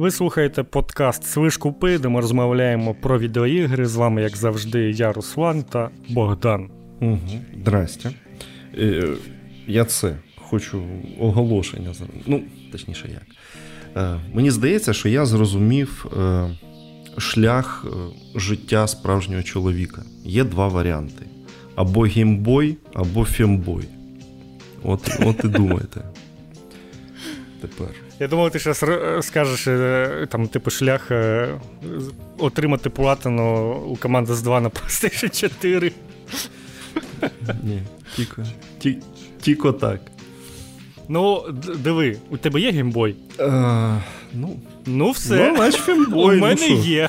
Ви слухаєте подкаст Свиш Купи, де ми розмовляємо про відеоігри. З вами, як завжди, я Руслан та Богдан. Угу. Здрастя. Е, Я це хочу оголошення. Ну, точніше, як. Е, Мені здається, що я зрозумів е, шлях життя справжнього чоловіка. Є два варіанти: або gymboy, або femboy. От, от і думайте. Тепер. Я думав, ти зараз скажеш е, там, типу, шлях е, отримати платину у Commandos 2 на PlayStation 4. Ні, тільки, ті, тільки так. Ну, диви, у тебе є gymboy? Е, ну, ну, все. Ну, femboy, У мене ну, є.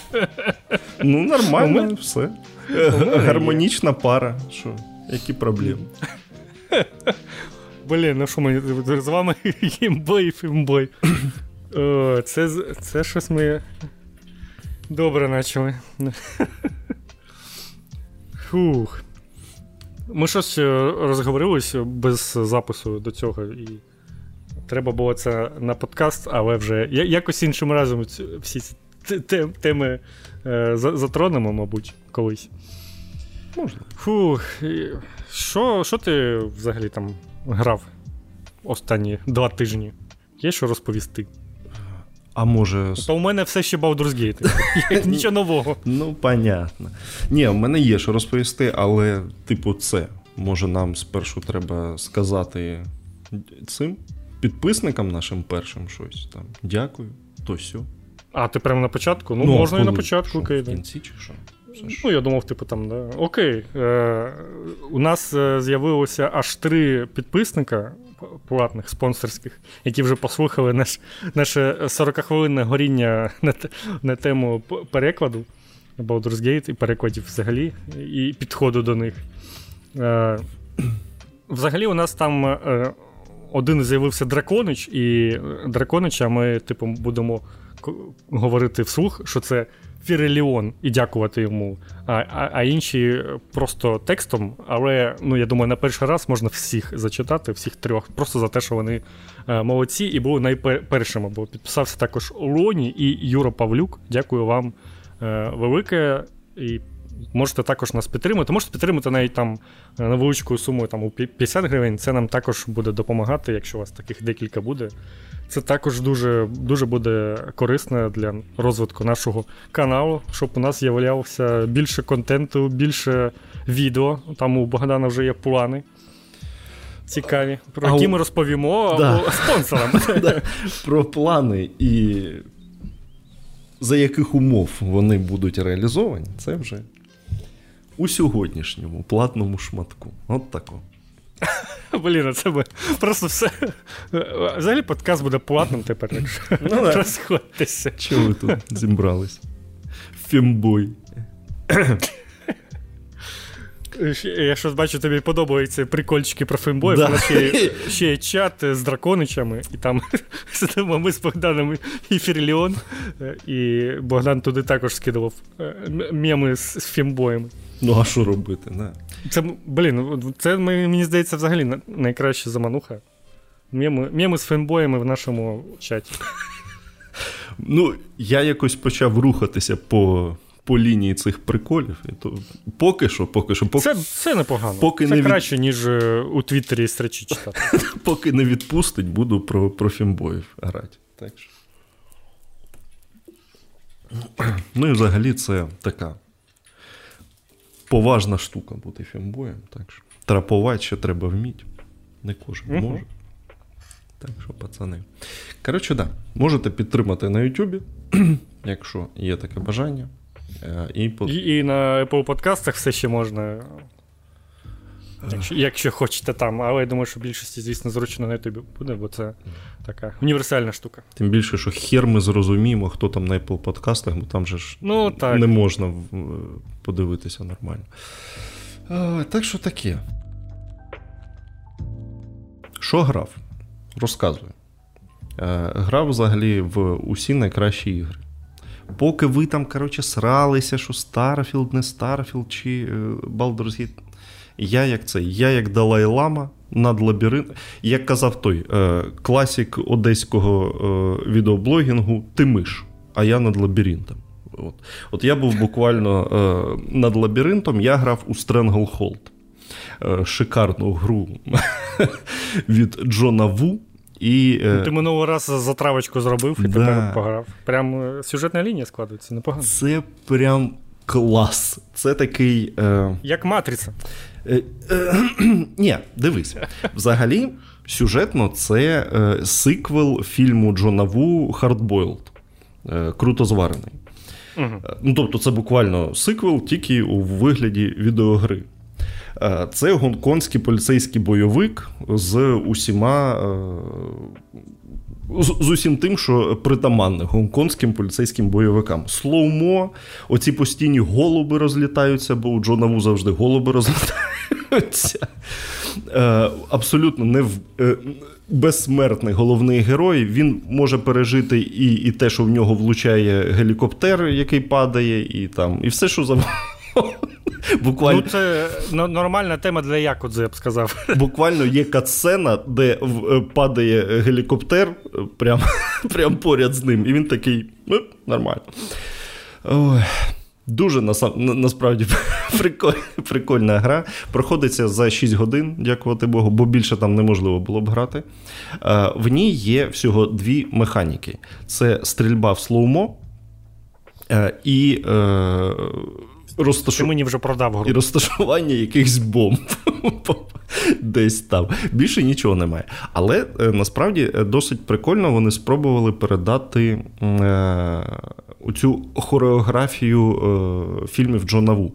Ну, нормально, мене... все. Гармонічна пара. Що? Які проблеми? Блін, ну що ми з вами gymboy femboy. О, це, це щось ми добре почали. Фух. Ми щось е, розговорилися без запису до цього, і треба було це на подкаст, але вже якось іншим разом всі ці теми е, затронемо, мабуть, колись. Можна. Фух. Що, що ти взагалі там грав останні два тижні? Є що розповісти? А може. То у мене все ще Baldur's Gate. Нічого нового. Ну, понятно. Ні, в мене є що розповісти, але, типу, це. Може, нам спершу треба сказати цим підписникам нашим першим щось там. Дякую, то сьо. А, ти прямо на початку? Ну, ну можна і на початку, окей. В кінці чи що? Ну, я думав, типу, там, да. Окей. Е, У нас е, з'явилося аж три підписника платних, спонсорських, які вже послухали наш, наше 40-хвилинне горіння на на тему перекладу Baldur's Gate і перекладів взагалі, і підходу до них. Е, Взагалі, у нас там е, один з'явився Драконич, і Драконича ми, типу, будемо говорити вслух, що це Фіреліон і дякувати йому, а а, а інші просто текстом. Але ну я думаю, на перший раз можна всіх зачитати, всіх трьох, просто за те, що вони е, молодці і були найпершими. Бо підписався також Лоні і Юра Павлюк. Дякую вам е, велике. І можете також нас підтримати. Можете підтримати навіть там е, невеличкою сумою там, у 50 гривень. Це нам також буде допомагати, якщо у вас таких декілька буде. Це також дуже дуже буде корисно для розвитку нашого каналу, щоб у нас з'являвся більше контенту, більше відео. Там у Богдана вже є плани. Цікаві, про які ми розповімо да. спонсорам. Про плани і за яких умов вони будуть реалізовані, це вже у сьогоднішньому платному шматку. От тако. Блін, це би просто все. Взагалі подкаст буде платним тепер, ну, розходьтеся. Чого ви тут зібрались? Femboy. Я щось бачу, тобі подобаються прикольчики про фембоїв. Да. Ще, ще є чат з драконичами, і там сидимо ми з Богданом і Фірліон, і Богдан туди також скидував е, меми з фембоями. Ну, а що робити? Не. Це, блін, ну, це мені здається взагалі найкраща замануха. Меми, меми з фембоями в нашому чаті. Ну, я якось почав рухатися по по лінії цих приколів. І то Поки що, поки що. Поки, це це непогано. Поки це не краще, від... ніж е, у Твіттері стрічі читати. Поки не відпустить, буду про про фембоїв грати. Так що. Ну і взагалі це така поважна штука бути фембоєм. Так що Трапувати ще треба вміти. Не кожен uh-huh. може. Так що, пацани. Коротше, да, можете підтримати на Ютубі, якщо є таке бажання. Е, і і, і на Apple подкастах все ще можна. Якщо якщо хочете там, але я думаю, що більшості, звісно, зручно на Ютубі буде, бо це така універсальна штука. Тим більше, що хер ми зрозуміємо, хто там на Apple подкастах, бо там же ж ну, так. не можна подивитися нормально. А, Так що таке. Що грав? Розказую. Е, грав взагалі в усі найкращі ігри. Поки ви там, коротше, сралися, що Starfield, не Starfield чи е, Baldur's Gate, я як це, я як Далай Лама над лабіринтом. Як казав той е, класік одеського е, відеоблогінгу Тимиш, а я над лабіринтом. От От я був буквально е, над лабіринтом, я грав у Stranglehold. Е, шикарну гру від Джона Ву. І, е, Ти минулого раз затравочку зробив і да. тепер пограв. Прям е, сюжетна лінія складається, непогано. Це прям клас. Це такий. Е... Як матриця. Е, е, Ні, дивись. Взагалі, сюжетно, це е, сиквел фільму Джона Ву. Е, Круто зварений. Угу. Ну, Тобто, це буквально сиквел, тільки у вигляді відеогри. Це гонконгський поліцейський бойовик з усіма. Е, з усім тим, що притаманне гонконгським поліцейським бойовикам. Слоумо, оці постійні голуби розлітаються, бо у Джона Ву завжди голуби розлітаються. Е, абсолютно не в. Безсмертний головний герой, він може пережити і і те, що в нього влучає гелікоптер, який падає, і там, і все, що завгодно. Буквально... Ну, Це нормальна тема для Якудзи, я б сказав. Буквально є катсцена, де е, падає гелікоптер е, прямо прям поряд з ним, і він такий ну, нормально. Ой. Дуже насправді прикольна, прикольна гра. Проходиться за 6 годин, дякувати Богу, бо більше там неможливо було б грати. Е, в ній є всього дві механіки: це стрільба в слоумо і розташу... Ти мені вже продав гру. І розташування якихось бомб десь там. Більше нічого немає. Але е, насправді е, досить прикольно вони спробували передати е, цю хореографію е, фільмів Джона Ву.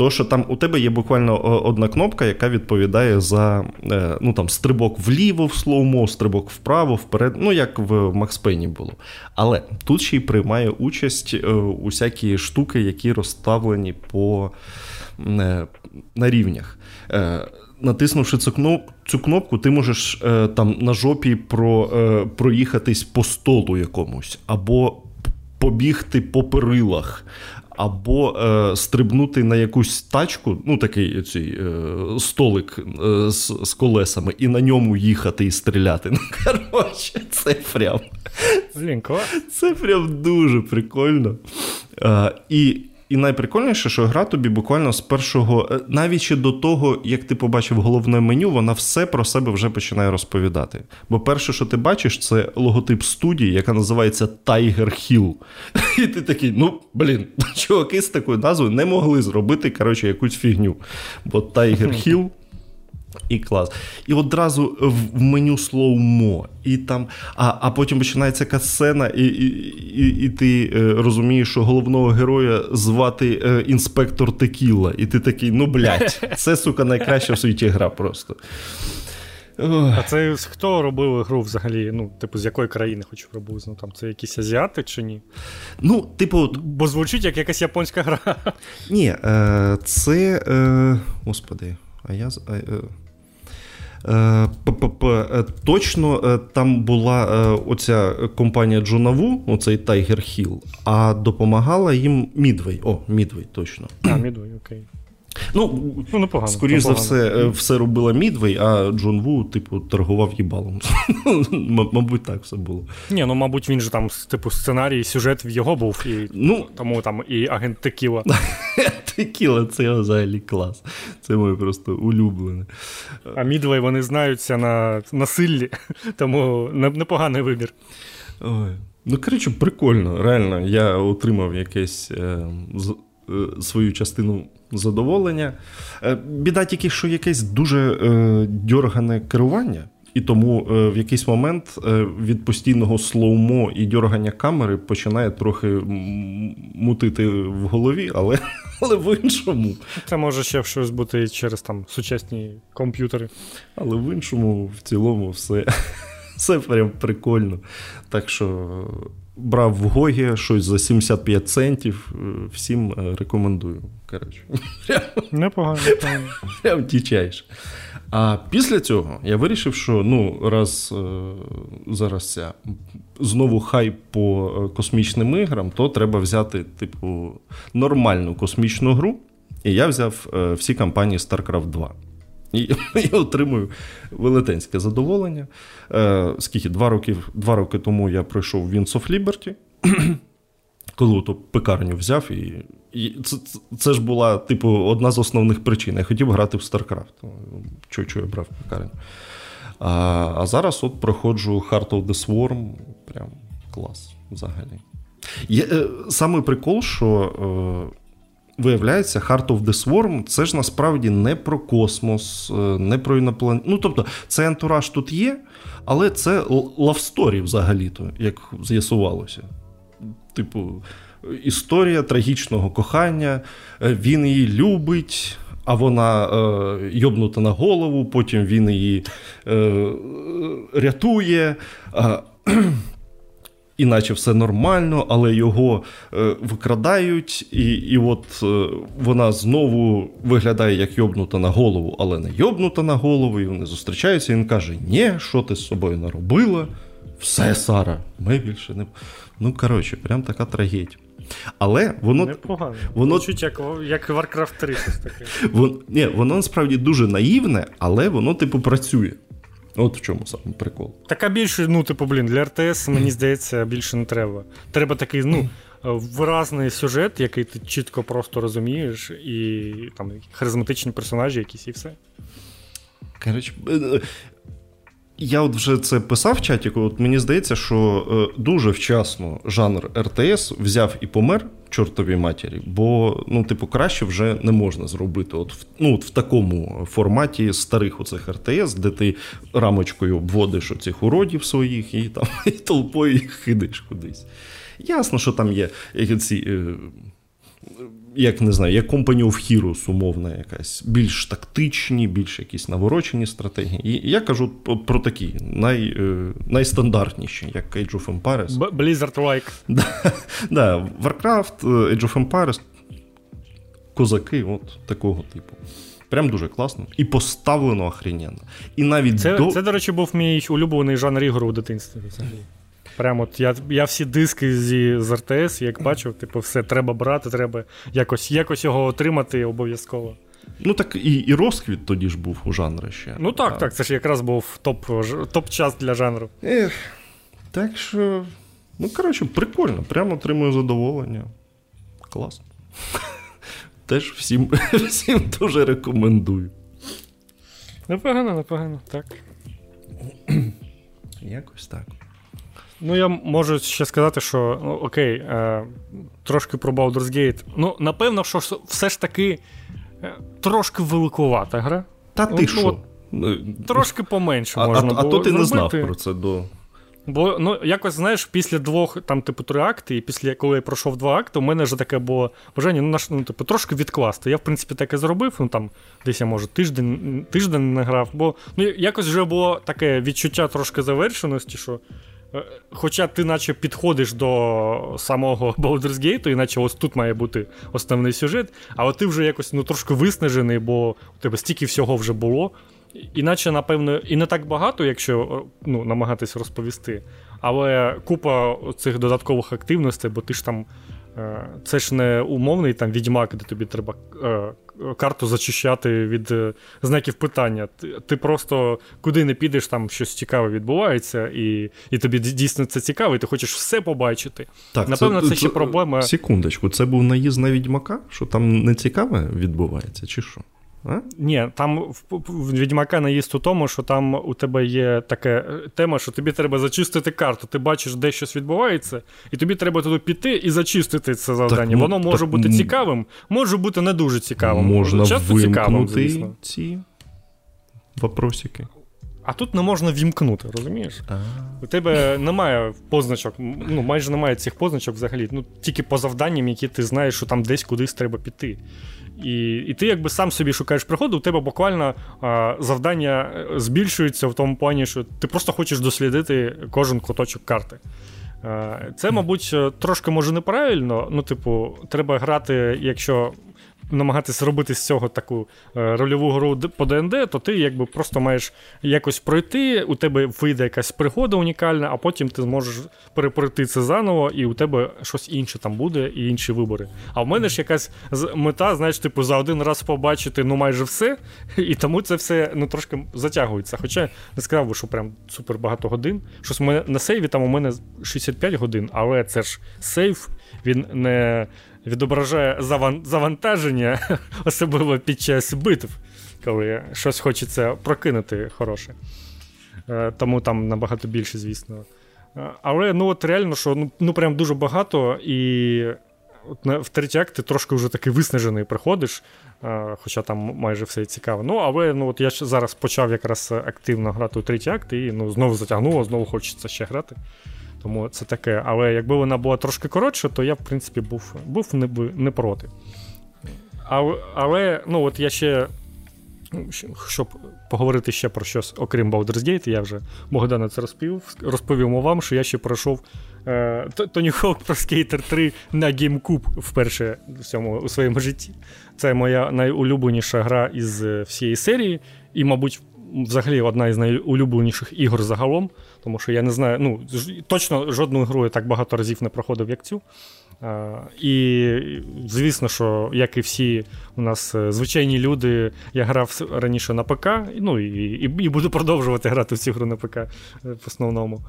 То, що там у тебе є буквально одна кнопка, яка відповідає за е, ну, там, стрибок вліво в слоумо, стрибок вправо, вперед, ну як в Макс Пейні було. Але тут ще й приймає участь е, усякі штуки, які розставлені по, е, на рівнях. Натиснувши цю кнопку, ти можеш там на жопі про, проїхатись по столу якомусь, або побігти по перилах, або е, стрибнути на якусь тачку, ну такий цей е, столик е, з, з колесами, і на ньому їхати і стріляти. Ну, коротше, це прям. Це прям дуже прикольно. Е, і і найприкольніше, що гра тобі буквально з першого, е, навіть ще до того, як ти побачив головне меню, вона все про себе вже починає розповідати. Бо перше, що ти бачиш, це логотип студії, яка називається Tiger Hill. І ти такий, ну блін, чуваки з такою назвою не могли зробити коротше, якусь фігню. Бо Tiger Hill і клас. І одразу в меню слоумо, і там, а а потім починається катсцена, і і, і, і ти е, розумієш, що головного героя звати е, інспектор Текіла. І ти такий, ну блядь, це сука найкраща в світі гра просто. А це хто робив гру взагалі? Ну, типу, з якої країни хочу приблизно? Там це якісь азіати чи ні? Ну, типу. Бо звучить як якась японська гра. Ні, е, це. Е, Господи, а я. Е, Е, е, точно е, там була оця компанія Джонаву, оцей Tiger Hill, а допомагала їм Мідвей. О, Мідвей, точно. А, Мідвей, окей. Ну, ну непогано. Скоріше за все, все робила Мідвей, а Джон Ву, типу, торгував їбалом. Мабуть, так все було. Ні, ну, мабуть, він же там, типу, сценарій, сюжет в його був, і ну, тому там і агент Текіла. Текіла це взагалі клас. Це моє просто улюблене. А Мідвей вони знаються на насиллі, тому непоганий вибір. Ой. Ну, коротше, прикольно, реально. Я отримав якесь е, е, свою частину задоволення. Е, біда тільки, що якесь дуже е, дьоргане керування. І тому е, в якийсь момент е, від постійного слоумо і дьоргання камери починає трохи мутити в голові, але але в іншому. Це може ще щось бути через там сучасні комп'ютери. Але в іншому, в цілому, все все прям прикольно. Так що брав в Гогі щось за 75 центів. Е, всім рекомендую. Коротше. Непогано. Прям тічаєш. А після цього я вирішив, що ну, раз е, зараз ця знову хайп по е, космічним іграм, то треба взяти, типу, нормальну космічну гру. І я взяв е, всі кампанії StarCraft 2. І я отримую велетенське задоволення. Е, Скільки два роки два роки тому я пройшов Wings of Liberty, коли ту пекарню взяв, і, і це, це ж була, типу, одна з основних причин. Я хотів грати в StarCraft. Чого чого я брав пекарню. А а зараз от проходжу Heart of the Swarm. Прям клас взагалі. Є, е, Саме прикол, що. Е, Виявляється, Heart of the Swarm це ж насправді не про космос, е, не про інопланет. Ну, тобто, цей антураж тут є, але це love story взагалі-то, як з'ясувалося. Типу, історія трагічного кохання, е, він її любить, а вона е, йобнута на голову, потім він її е, рятує. Е, іначе все нормально, але його е, викрадають, і і от е, вона знову виглядає як йобнута на голову, але не йобнута на голову, і вони зустрічаються, і він каже: Ні, що ти з собою наробила? Все, Сара, ми більше не. Ну, коротше, прям така трагедія. Але воно Непогано. воно чуть як як Warcraft 3 щось таке. Вон, ні, воно насправді дуже наївне, але воно, типу, працює. От в чому саме прикол. Така більше, ну, типу, блін, для РТС, мені здається, більше не треба. Треба такий, ну, виразний сюжет, який ти чітко просто розумієш, і там харизматичні персонажі якісь, і все. Коротше, я от вже це писав в чаті, от мені здається, що е, дуже вчасно жанр РТС взяв і помер чортовій матері, бо ну, типу, краще вже не можна зробити. От в, ну, от в такому форматі старих оцих РТС, де ти рамочкою обводиш оцих уродів своїх і там і толпою їх хидиш кудись. Ясно, що там є ці. Як не знаю, як Company of Heroes, умовна якась, більш тактичні, більш якісь наворочені стратегії. І я кажу про такі най, е, найстандартніші, як Age of Empires. Blizzard-like. Да, Warcraft, е, Age of Empires, козаки, от такого типу. Прям дуже класно. І поставлено охрененно. І навіть Це, до... це, до речі, був мій улюблений жанр ігор у дитинстві. взагалі. Прямо от я я всі диски зі з РТС, як бачив, типу, все треба брати, треба якось якось його отримати обов'язково. Ну так і і розквіт тоді ж був у жанрі ще. Ну так, а. так, це ж якраз був топ топ-час для жанру. Ех, Так що, ну коротше, прикольно, прямо отримую задоволення. Класно. Теж всім, всім дуже рекомендую. Непогано, непогано, так. Якось так. Ну, я можу ще сказати, що ну, окей, е, трошки про Baldur's Gate. Ну, напевно, що все ж таки е, трошки великувата гра. Та ти ну, що? Ну, трошки поменше можна. А, а, а то ти зробити. не знав про це до. Бо ну, якось, знаєш, після двох, там, типу, три акти, і після коли я пройшов два акти, у мене вже таке було бажання ну, наш, ну, типу, трошки відкласти. Я, в принципі, таке зробив, ну там десь я, може, тиждень тиждень не грав, бо ну, якось вже було таке відчуття трошки завершеності, що хоча ти наче підходиш до самого Baldur's Gate, іначе ось тут має бути основний сюжет, але ти вже якось ну, трошки виснажений, бо у тебе стільки всього вже було. Іначе, напевно, і не так багато, якщо ну, намагатись розповісти, але купа цих додаткових активностей, бо ти ж там Е, це ж не умовний там відьмак, де тобі треба е, карту зачищати від е, знаків питання. Ти просто куди не підеш, там щось цікаве відбувається, і і тобі дійсно це цікаво, і ти хочеш все побачити. Так, Напевно, це, це ще проблема. Секундочку, це був наїзд на відьмака, що там не цікаве відбувається, чи що? А? Ні, там в, в Відьмака наїзд у тому, що там у тебе є така е, тема, що тобі треба зачистити карту. Ти бачиш, де щось відбувається, і тобі треба туди піти і зачистити це завдання. Так, ну, Воно може так, бути цікавим, може бути не дуже цікавим. Можна Часто цікавим, звісно. ці вопросики. А тут не можна вімкнути, розумієш? У тебе немає позначок, ну майже немає цих позначок взагалі. Ну тільки по завданням, які ти знаєш, що там десь кудись треба піти. І і ти якби сам собі шукаєш приходу, у тебе буквально а, завдання е, збільшується в тому плані, що ти просто хочеш дослідити кожен куточок карти. А, це, мабуть, трошки може неправильно. Ну, типу, треба грати, якщо намагатися робити з цього таку е, рольову гру по ДНД, то ти якби просто маєш якось пройти, у тебе вийде якась пригода унікальна, а потім ти зможеш перепройти це заново, і у тебе щось інше там буде, і інші вибори. А в мене ж якась мета, знаєш, типу, за один раз побачити ну майже все, і тому це все ну, трошки затягується. Хоча не сказав би, що прям супер багато годин. Щось мене на сейві там у мене 65 годин, але це ж сейв, він не відображає завантаження, особливо під час битв, коли щось хочеться прокинути хороше. Е, тому там набагато більше, звісно. Е, але ну от реально, що ну, ну прям дуже багато, і от на, в третій акт ти трошки вже такий виснажений приходиш, е, хоча там майже все цікаво. Ну, але ну, от я зараз почав якраз активно грати у третій акт, і ну, знову затягнуло, знову хочеться ще грати. Тому це таке. Але якби вона була трошки коротша, то я, в принципі, був був не не проти. Але, але ну, от я ще, щоб поговорити ще про щось, окрім Baldur's Gate, я вже Богдана це розповів, розповів вам, що я ще пройшов е, Tony Hawk Pro Skater 3 на GameCube вперше в цьому, у своєму житті. Це моя найулюбленіша гра із е, всієї серії, і, мабуть, взагалі одна із найулюбленіших ігор загалом, тому що я не знаю, ну, точно жодну гру я так багато разів не проходив, як цю. І звісно, що, як і всі у нас е, звичайні люди, я грав раніше на ПК, ну і, і, і буду продовжувати грати в цю гру на ПК е, в основному.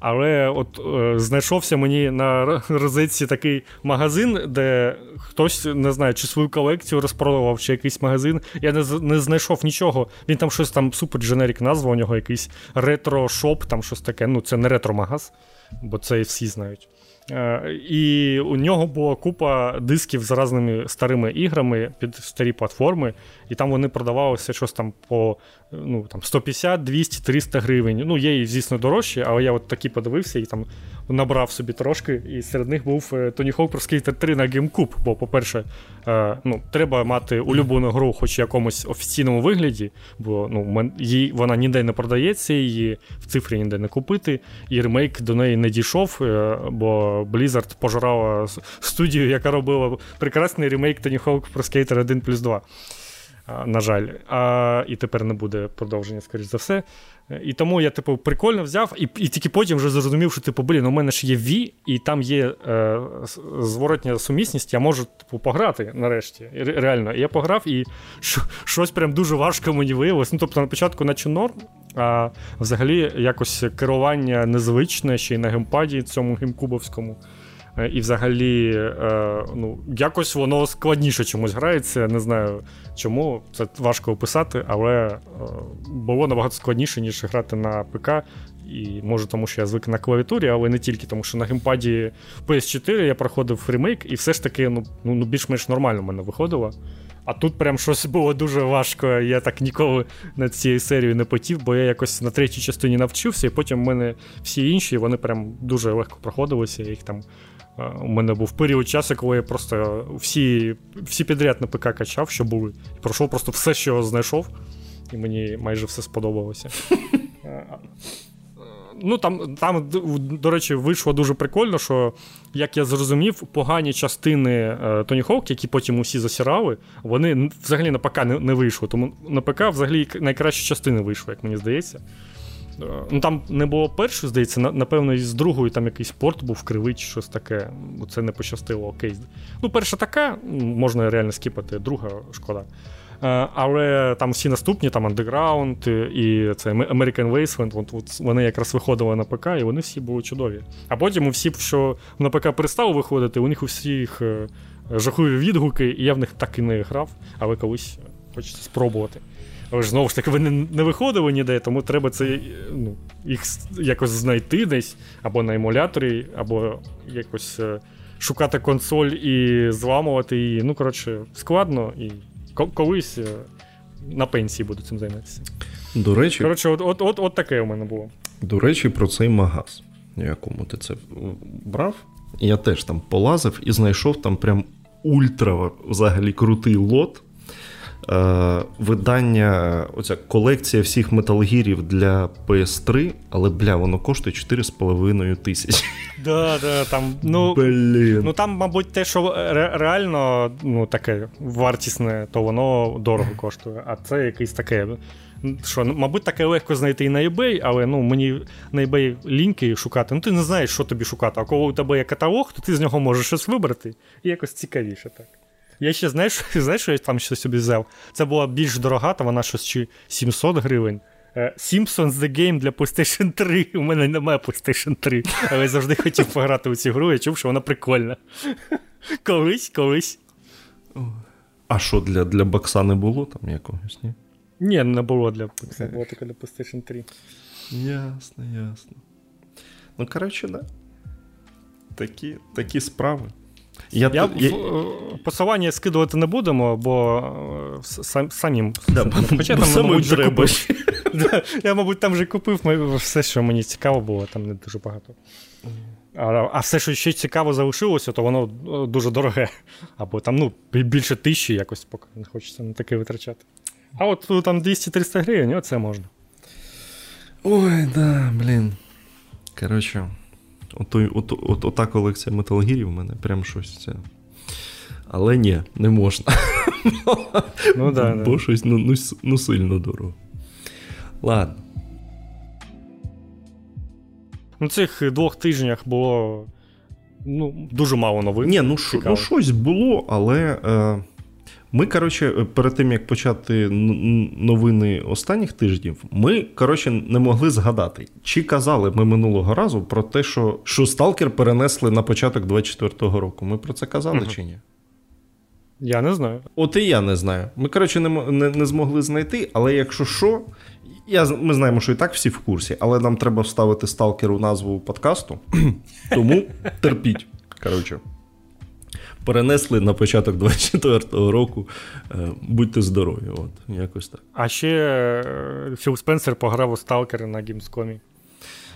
Але от е, знайшовся мені на розетці такий магазин, де хтось не знаю, чи свою колекцію розпродавав, чи якийсь магазин. Я не не знайшов нічого. Він там щось там супер дженерік назва, у нього якийсь ретро-шоп, там щось таке. Ну, це не ретро-магаз, бо це всі знають. Е, і у нього була купа дисків з різними старими іграми під старі платформи, і там вони продавалися щось там по ну, там, 150, 200, 300 гривень. Ну, є, звісно, дорожчі, але я от такі подивився і там набрав собі трошки. І серед них був е, Tony Hawk Pro Skater 3 на GameCube. Бо, по-перше, е, ну, треба мати улюблену гру, хоч в якомусь офіційному вигляді, бо ну, їй, вона ніде не продається, її в цифрі ніде не купити. І ремейк до неї не дійшов, е, бо Blizzard пожирала студію, яка робила прекрасний ремейк Tony Hawk Pro Skater 1 плюс 2 на жаль. А, І тепер не буде продовження, скоріш за все. І тому я, типу, прикольно взяв, і і тільки потім вже зрозумів, що типу, блін, у мене ж є Ві, і там є е, зворотня сумісність, я можу типу, пограти нарешті. Реально. Я пограв, і щось прям дуже важко мені виявилось. Ну, тобто, на початку наче норм, а взагалі якось керування незвичне ще й на геймпаді цьому геймкубовському. Е, і взагалі, е, ну, якось воно складніше чомусь грається. Не знаю чому, це важко описати, але е, було набагато складніше, ніж грати на ПК. І може, тому що я звик на клавіатурі, але не тільки, тому що на геймпаді PS4 я проходив ремейк, і все ж таки ну, ну, ну більш-менш нормально в мене виходило. А тут прям щось було дуже важко. Я так ніколи над цією серією не потів, бо я якось на третій частині навчився, і потім в мене всі інші вони прям дуже легко проходилися. Я їх там у мене був період часу, коли я просто всі всі підряд на ПК качав, що були. І пройшов просто все, що знайшов, і мені майже все сподобалося. Ну, Там, там, до речі, вийшло дуже прикольно, що, як я зрозумів, погані частини Тоні Хоук, які потім усі засирали, вони взагалі на ПК не, не вийшли. Тому на ПК взагалі найкращі частини вийшли, як мені здається. Ну Там не було першої, здається, напевно, із другої там якийсь порт був кривий чи щось таке. Бо Це не пощастило, окей. Ну, перша така, можна реально скіпати, друга шкода. Е, але там всі наступні, там Underground і це American Wasteland, от, вони якраз виходили на ПК, і вони всі були чудові. А потім всі, що на ПК перестали виходити, у них у всіх е, жахливі відгуки, і я в них так і не грав, але колись хочеться спробувати. Але ж знову ж таки, вони не виходили ніде, тому треба це ну, їх якось знайти десь, або на емуляторі, або якось е, шукати консоль і зламувати її. Ну, коротше, складно і колись е, на пенсії буду цим займатися. До речі, Коротше, от от, от, от таке у мене було. До речі, про цей магаз, якому ти це брав. Я теж там полазив і знайшов там прям ультра взагалі крутий лот. Е, видання, оця колекція всіх металгірів для PS3, але бля, воно коштує 4,5 тисячі. Да, да, там, ну, Блін. ну там, мабуть, те, що ре- реально ну, таке вартісне, то воно дорого коштує. А це якесь таке. Що, ну, мабуть, таке легко знайти і на eBay, але ну, мені на eBay лінки шукати. Ну, ти не знаєш, що тобі шукати. А коли у тебе є каталог, то ти з нього можеш щось вибрати і якось цікавіше так. Я ще знаєш, знаєш, що я там щось собі взяв? Це була більш дорога, то вона щось чи 700 гривень. Е, Simpsons The Game для PlayStation 3. У мене немає PlayStation 3, але я завжди хотів пограти у цю гру, я чув, що вона прикольна. Колись, колись. А що для, для бокса не було там якогось, ні? Ні, не було для це було тільки для PlayStation 3. Ясно, ясно. Ну, коротше, да. Такі, такі справи. Я, Я, я, е, посилання скидувати не будемо, бо е, сам, самим. Да, Хоча бо там, самим мабуть, вже треба. купив. Да, Я, мабуть, там вже купив все, що мені цікаво було, там не дуже багато. А, а все, що ще цікаво залишилося, то воно е, дуже дороге. Або там, ну, більше тисячі якось поки не хочеться на таке витрачати. А от там 200-300 гривень, оце можна. Ой, да, блін. Коротше, отой, от, от, ота колекція металгірів у мене прям щось це. Але ні, не можна. Ну, да, Бо да. щось ну, ну, ну сильно дорого. Ладно. Ну, цих двох тижнях було ну, дуже мало новин. Ні, ну, шо, ну щось було, але. Е, ми, коротше, перед тим як почати новини останніх тижнів, ми, коротше, не могли згадати, чи казали ми минулого разу про те, що, що Сталкер перенесли на початок 24-го року. Ми про це казали Мгм. чи ні? Я не знаю. От і я не знаю. Ми, коротше, не, не, не змогли знайти, але якщо що, я, ми знаємо, що і так всі в курсі, але нам треба вставити сталкер у назву подкасту. Тому терпіть. Коротше. Перенесли на початок 24-го року. Е, Будьте здорові. От, якось так. А ще е, Філ Спенсер пограв у Сталкера на Gamescom і.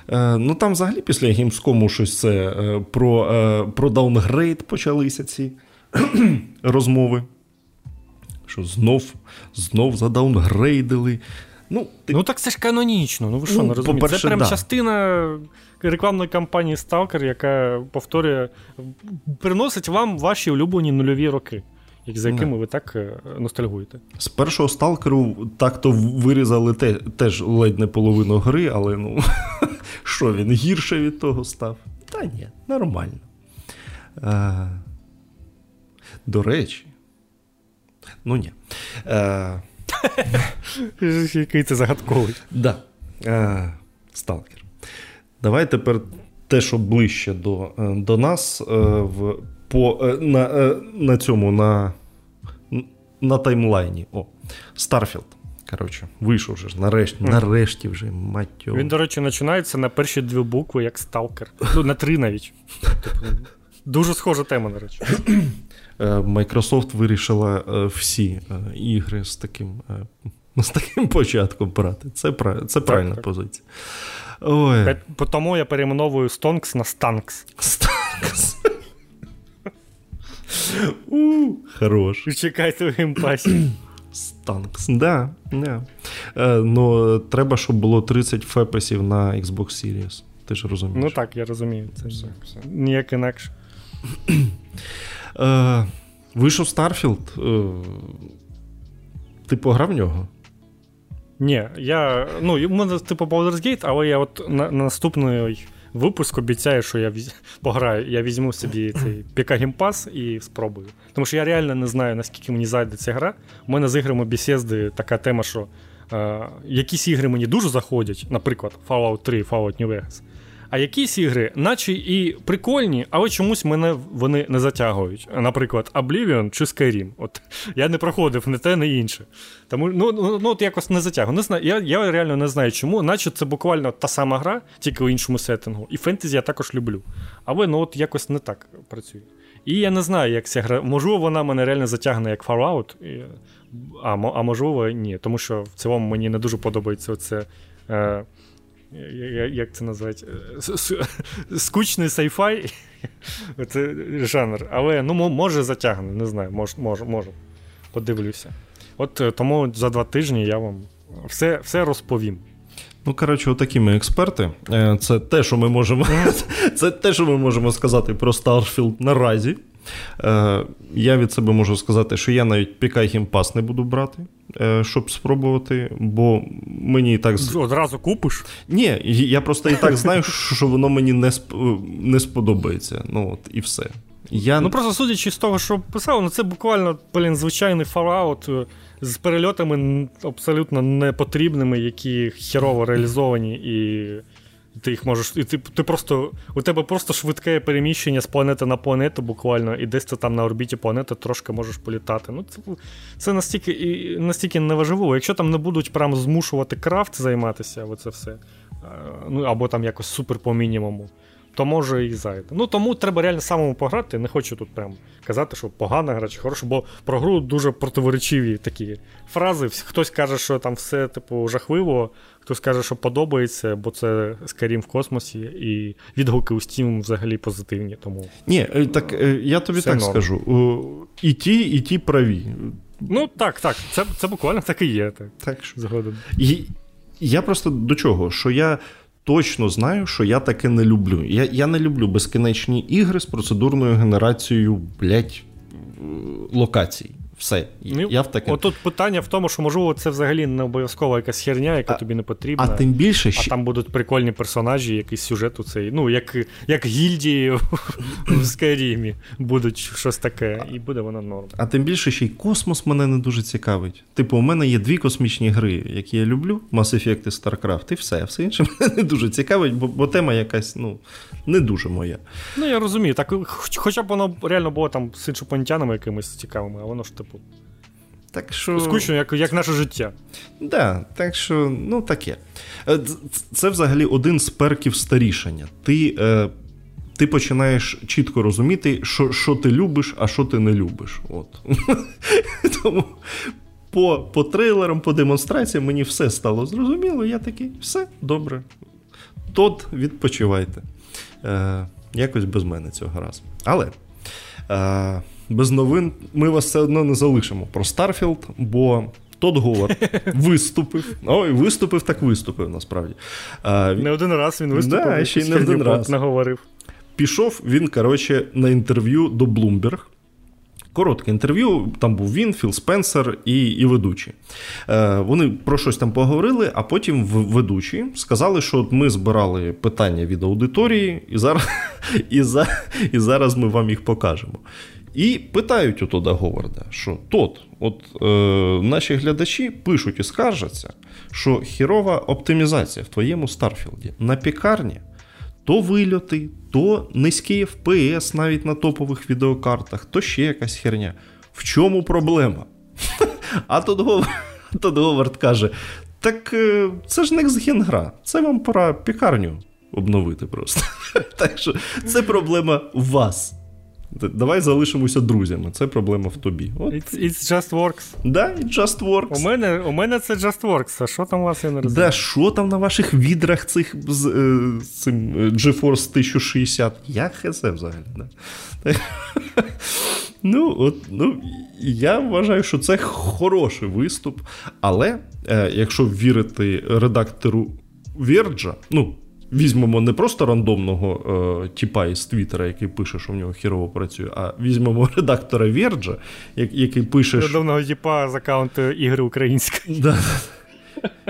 Е, ну там взагалі після Gamescom у щось це про, про downgrade почалися ці розмови. Що знов, знов задаунгрейдили. Ну, ти, Ну так це ж канонічно. Ну ви що, Ну, не розумієте? Це прям да. частина рекламної кампанії Stalker, яка повторює, приносить вам ваші улюблені нульові роки, як- за якими ви так е, ностальгуєте. З першого сталкеру так-то вирізали те, теж ледь не половину гри, але ну, що він гірше від того став? Та ні, нормально. Е, до речі. Ну ні. Е, Який це загадковий. да. Сталкер. Давай тепер те, що ближче до, е, до нас, е, в, по, е, на, на цьому, на, на таймлайні. О, Старфілд. Коротше, вийшов вже ж нарешті, нарешті вже, мать його. Він, до речі, починається на перші дві букви, як Сталкер. Ну, на три навіть. Дуже схожа тема, до речі. Microsoft вирішила всі ігри з таким, з таким початком брати. Це, це правильна так. позиція. Ой, Тому я перейменовую Stonks на Станкс. Станкс. Хорош. Чекайте в Game Pass і. Станкс. Да, да. Е, ну, треба, щоб було 30 FPS-ів на Xbox Series. Ти ж розумієш. Ну так, я розумію. Це Все, все. ніяк інакше. Е, вийшов Старфілд. Е, ти пограв в нього? Ні, я. Ну, у мене типу Baldur's Gate, але я от на, на наступний випуск обіцяю, що я віз... пограю. Я візьму собі цей PC Game і спробую. Тому що я реально не знаю, наскільки мені зайде ця гра. У мене з іграми Bethesda така тема, що е, якісь ігри мені дуже заходять, наприклад, Fallout 3, Fallout New Vegas. А якісь ігри, наче і прикольні, але чомусь мене вони не затягують. Наприклад, Oblivion чи Skyrim. От я не проходив не те, не інше. Тому ну, ну, ну от якось не затягую. Не знаю, я, я реально не знаю чому, наче це буквально та сама гра, тільки у іншому сеттингу. І фентезі я також люблю. Але ну от якось не так працює. І я не знаю, як ця гра. Можливо, вона мене реально затягне як Fallout, а, а можливо, ні. Тому що в цілому мені не дуже подобається оце. Е, як це назвати? Е, Скучний сайфай. Це жанр. Але ну, може затягне, не знаю, може, може, може. Подивлюся. От тому за два тижні я вам все, все розповім. Ну, коротше, отакі ми експерти. Це те, що ми можемо це те, що ми можемо сказати про Starfield наразі. Я від себе можу сказати, що я навіть Pika Гімпас не буду брати, щоб спробувати, бо мені і так. Одразу купиш? Ні, я просто і так знаю, що воно мені не не сподобається. Ну, от, і все. Я... Ну просто судячи з того, що писав, ну це буквально блін, звичайний Fallout з перельотами абсолютно непотрібними, які херово реалізовані, і ти їх можеш. І ти ти просто, У тебе просто швидке переміщення з планети на планету, буквально, і десь ти там на орбіті планети трошки можеш політати. Ну, Це це настільки і настільки неважливо. Якщо там не будуть прям змушувати крафт займатися, оце все, ну або там якось супер по мінімуму то може і зайде. Ну тому треба реально самому пограти. Не хочу тут прям казати, що погана гра чи хороша, бо про гру дуже противоречиві такі фрази. Хтось каже, що там все типу жахливо, хтось каже, що подобається, бо це Skyrim в космосі, і відгуки у Steam взагалі позитивні. Тому ні, е, так е, я тобі так норм. скажу: і ті, і ті праві. Ну так, так, це це буквально так і є. Так, так згодом. І Я просто до чого? Що я точно знаю, що я таке не люблю. Я я не люблю безкінечні ігри з процедурною генерацією, блять, локацій. Все. Ну, я в таке... Отут питання в тому, що, можливо, це взагалі не обов'язкова якась херня, яка а, тобі не потрібна. А тим більше а там будуть прикольні персонажі, якийсь сюжет у цей. Ну, як як гільдії в Скайрімі будуть щось таке, і буде воно норм. А тим більше ще й космос мене не дуже цікавить. Типу, у мене є дві космічні гри, які я люблю: Mass Effect і StarCraft, і все. Все інше мене не дуже цікавить, бо, бо тема якась, ну, не дуже моя. Ну, я розумію. Так, Хоча б воно реально було там з іншопланетянами якимись цікавими, а воно ж типу. Так що... Скучно, як як наше життя. Да, так що, ну таке. Е, це взагалі один з перків старішання. Ти е, ти починаєш чітко розуміти, що що ти любиш, а що ти не любиш. От. Тому по по трейлерам, по демонстраціям мені все стало зрозуміло. Я такий, все добре. Тод, відпочивайте. Е, Якось без мене цього разу. Але. Е, без новин ми вас все одно не залишимо про Старфілд, бо. Тот Говард виступив. Ой, виступив, так виступив, насправді. А, Не один раз він виступив. Да, ще й не один раз. наговорив. Пішов він, коротше, на інтерв'ю до Bloomberg. Коротке інтерв'ю, там був він, Філ Спенсер і і ведучі. Е, Вони про щось там поговорили, а потім ведучі сказали, що от ми збирали питання від аудиторії, і зараз і, за, і зараз ми вам їх покажемо. І питають у Тода Говарда, що тот, от е, наші глядачі пишуть і скаржаться, що хєрова оптимізація в твоєму Старфілді на пікарні то вильоти, то низький FPS навіть на топових відеокартах, то ще якась херня. В чому проблема? А Тод Говард, каже: так е, це ж next гра, це вам пора пікарню обновити просто. Так що це проблема вас. Давай залишимося друзями. Це проблема в тобі. От. It's, it's just works. Да, it just works. У мене у мене це just works. А що там у вас я не розумію? Да, що там на ваших відрах цих з, е, цим е, GeForce 1060? Я хз взагалі. Да. Ну, от, ну, я вважаю, що це хороший виступ. Але е, якщо вірити редактору Верджа, ну, візьмемо не просто рандомного е, тіпа із Твіттера, який пише, що в нього хірово працює, а візьмемо редактора Верджа, який пише. Рандомного тіпа з аккаунту ігри української. Да.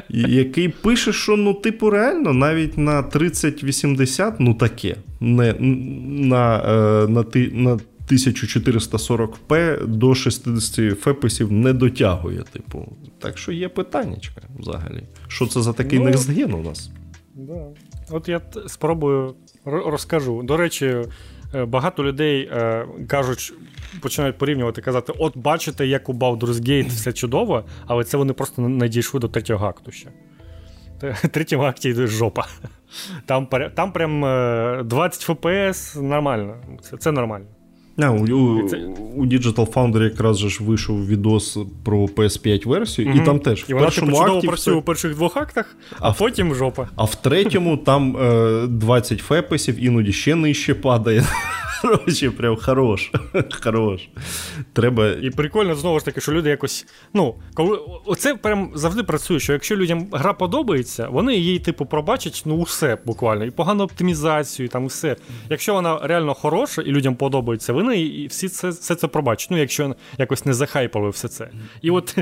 Який пише, що ну, типу, реально, навіть на 3080, ну таке, не на е, на, на 1440p до 60 феписів не дотягує. Типу. Так що є питаннячка взагалі. Що це за такий ну, next у нас? Да. От я спробую розкажу. До речі, е, багато людей е, кажуть, починають порівнювати, казати: от бачите, як у Baldur's Gate все чудово, але це вони просто не дійшли до третього акту ще. Третьому акті йде жопа. Там там прям 20 ФПС нормально. Це, це нормально. А, у, у, у Digital Foundry якраз же ж вийшов відос про PS5 версію, mm-hmm. і там теж і першому типу, акті працює все... у перших двох актах, а, а потім в... жопа. А в третьому там е, 20 фепесів, іноді ще нижче падає. Коротше, прям хорош. хорош. Треба... І прикольно знову ж таки, що люди якось. Ну, коли оце прям завжди працює, що якщо людям гра подобається, вони її, типу, пробачать ну, усе буквально. І погану оптимізацію, і там усе. Якщо вона реально хороша і людям подобається, вони і всі це все це пробачать. Ну, якщо якось не захайпали все це. І от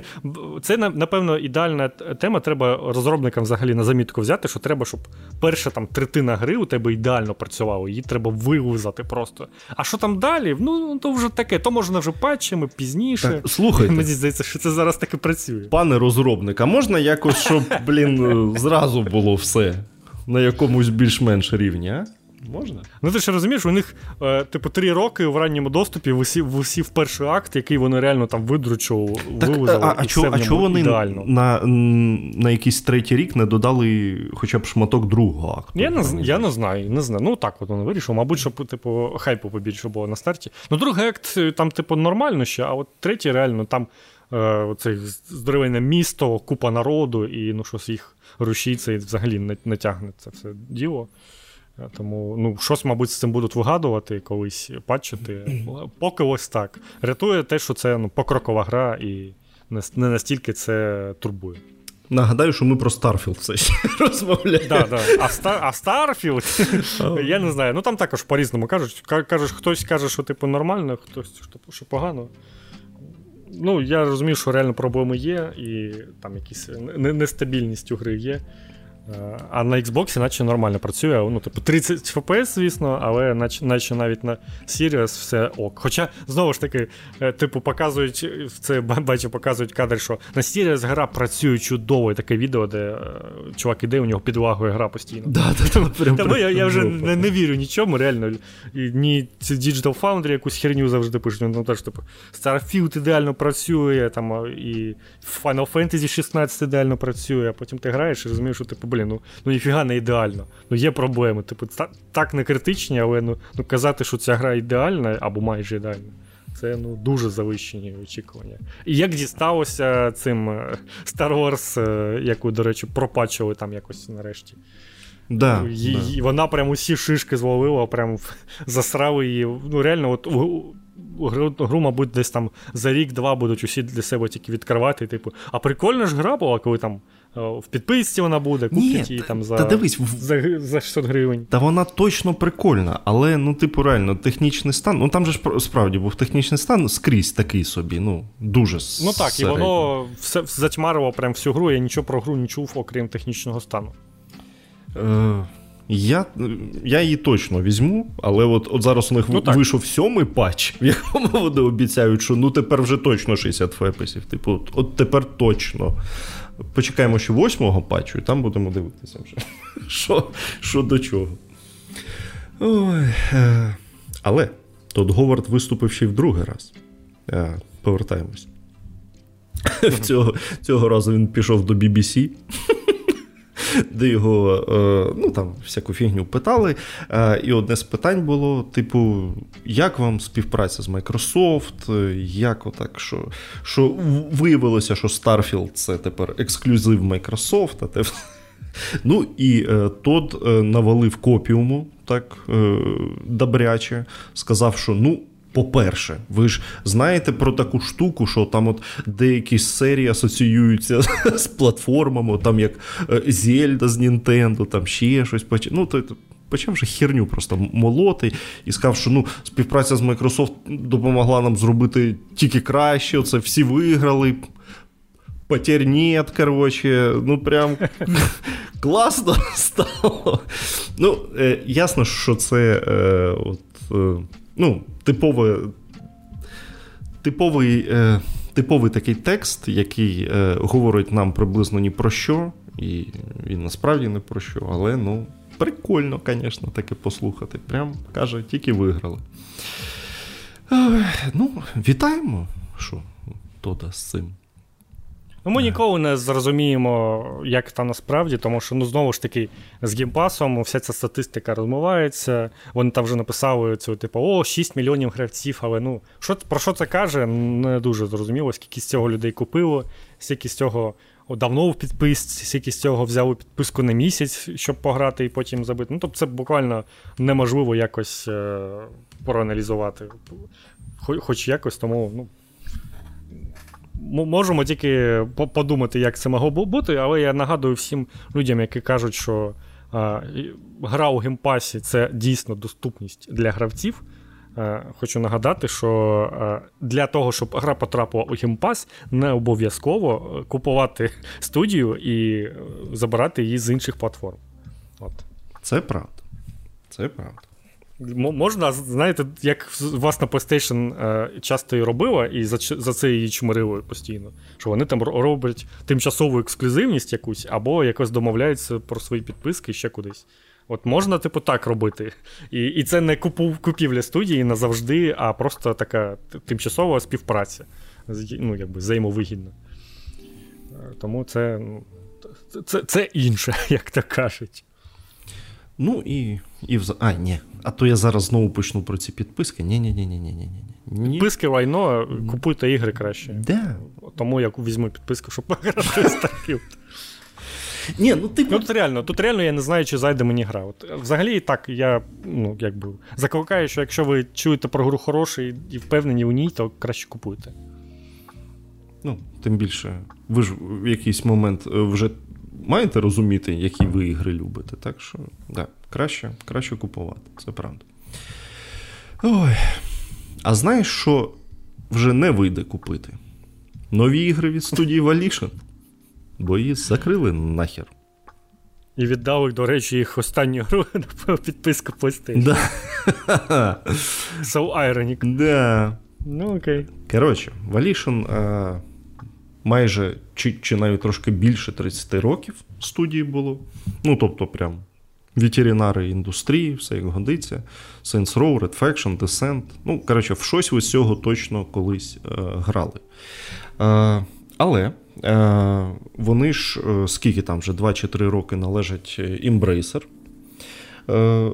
це, напевно, ідеальна тема. Треба розробникам взагалі на замітку взяти, що треба, щоб перша там третина гри у тебе ідеально працювала, її треба вилизати просто. А що там далі? Ну, то вже таке, то можна вже патчами пізніше. Так, Слухайте. Мені здається, що це зараз таки працює. Пане розробник, а можна якось, щоб, блін, зразу було все на якомусь більш-менш рівні, а? Можна? Ну ти ж розумієш, у них, е, типу, три роки в ранньому доступі висів, висів перший акт, який вони реально там видручували, вивозили. А, а, і чо, а чого вони ідеально. на на якийсь третій рік не додали хоча б шматок другого акту? Я не я не знаю. не знаю. Ну так от вони вирішили. Мабуть, щоб типу, хайпу побільше було на старті. Ну, другий акт е, там, типу, нормально ще, а от третій реально там е, це здоровенне місто, купа народу, і ну щось їх рушиться і взагалі не, не тягне це все діло. Тому ну, щось, мабуть, з цим будуть вигадувати, колись патчити. Поки ось так. Рятує те, що це ну, покрокова гра, і не настільки це турбує. Нагадаю, що ми про Старфілд все ще розмовляємо. Да, да. А Star, а Starfield, я не знаю. Ну там також по-різному кажуть. Кажуть, хтось каже, що типу нормально, хтось що погано. Ну, я розумію, що реально проблеми є, і там якісь нестабільність у гри є. А на Xbox наче нормально працює. Ну, типу, 30 FPS, звісно, але наче, наче навіть на Series все ок. Хоча, знову ж таки, е, типу, показують це бачу, показують кадр, що на Series гра працює чудово. І таке відео, де е, чувак іде, у нього підлагує гра постійно. Да, да, да, прям, Тому я я вже не, не вірю нічому, реально. І, ні ці Digital Foundry якусь херню завжди пишуть. Ну, теж, типу, Starfield ідеально працює, там, і Final Fantasy 16 ідеально працює, а потім ти граєш і розумієш, що типу блін, ну ну ніфіга не ідеально. Ну є проблеми. Типу, та, так не критичні, але ну, ну казати, що ця гра ідеальна або майже ідеальна. Це ну дуже завищені очікування. І як дісталося цим е, Star Wars, е, яку, до речі, пропачили там якось нарешті. Да, Ї, да. Вона прям усі шишки звалила, прям засрали її. Ну, реально, от гру, гру, мабуть, десь там за рік-два будуть усі для себе тільки відкривати. Типу, а прикольна ж гра була, коли там в підписці вона буде, куплять її там за та дивись, за, за 600 гривень. Та вона точно прикольна, але ну, типу, реально, технічний стан. Ну там же ж справді був технічний стан скрізь такий собі, ну, дуже Ну так, середньо. і воно все затьмарило прям всю гру. Я нічого про гру не чув, окрім технічного стану. Е, я я її точно візьму, але от от зараз у них ну, вийшов сьомий патч, в якому вони обіцяють, що ну тепер вже точно 60 фепесів. Типу, от, от тепер точно. Почекаємо ще восьмого патчу, і там будемо дивитися вже, що що до чого. Ой, е, Але Тодд Говард виступив ще й в другий раз. Е, повертаємось. Цього цього разу він пішов до BBC де його е, ну там всяку фігню питали. Е, і одне з питань було: типу, як вам співпраця з Microsoft? Як отак, що що виявилося, що Starfield це тепер ексклюзив Microsoft, а те Ну і е, Тод навалив копіуму так добряче, сказав, що ну. По-перше, ви ж знаєте про таку штуку, що там от деякі серії асоціюються з платформами, там як Зельда з Нінтендо, там ще щось. Ну, то, Почав вже херню просто молоти і сказав, що ну, співпраця з Microsoft допомогла нам зробити тільки краще, це всі виграли. Потерь нет, короче, ну прям класно стало. Ну, е, ясно, що це е, от, е, ну, типове, типовий е, типовий такий текст, який е, говорить нам приблизно ні про що, і він насправді не про що, але ну, прикольно, звісно, таке послухати. Прям каже, тільки виграли. Е, ну, вітаємо, що Тода з цим. Ну, Ми ніколи не зрозуміємо, як там насправді, тому що ну, знову ж таки з геймпасом вся ця статистика розмивається. Вони там вже написали цю, типу, о, 6 мільйонів гравців, але ну, що, про що це каже, не дуже зрозуміло, скільки з цього людей купило, скільки з цього давно в підписці, скільки з цього взяли підписку на місяць, щоб пограти і потім забити. Ну, тобто це буквально неможливо якось е, проаналізувати. Хоч якось, тому ну, можемо тільки подумати, як це могло бути, але я нагадую всім людям, які кажуть, що а, гра у геймпасі це дійсно доступність для гравців. Е, хочу нагадати, що е, для того, щоб гра потрапила у геймпас, не обов'язково е, купувати студію і забирати її з інших платформ. От. Це правда. Це правда. Можна, знаєте, як вас на PlayStation часто і робила, і за за це її чмирили постійно. Що вони там роблять тимчасову ексклюзивність якусь, або якось домовляються про свої підписки ще кудись. От можна, типу, так робити. І і це не купу, купівля студії назавжди, а просто така тимчасова співпраця. Ну, якби взаємовигідна. Е, тому це, ну, це, це інше, як то кажуть. Ну і. і вз... А, ні. А то я зараз знову почну про ці підписки. Ні-ні-ні. Підписки лайно, купуйте ігри краще. Да. Тому я візьму підписку, щоб пограти Starfield. Ні, ну типу... Ну, Тут реально, тут реально я не знаю, чи зайде мені гра. От, Взагалі, так, я ну, якби закликаю, що якщо ви чуєте про гру хорошу і впевнені у ній, то краще купуйте. Ну, тим більше, ви ж в якийсь момент е, вже маєте розуміти, які ви ігри любите. Так що, да, краще, краще купувати, це правда. Ой. А знаєш, що вже не вийде купити? Нові ігри від студії Volition бо її закрили нахер. І віддали, до речі, їх останню гру на підписку PlayStation. Да. So ironic. Да. Ну, окей. Коротше, Volition а, майже чи, чи навіть трошки більше 30 років студії було. Ну, тобто, прям ветеринари індустрії, все як годиться. Saints Row, Red Faction, Descent. Ну, коротше, в щось ви з цього точно колись а, грали. А, але Е, вони ж е, скільки там вже 2 чи 3 роки належать Embracer, е,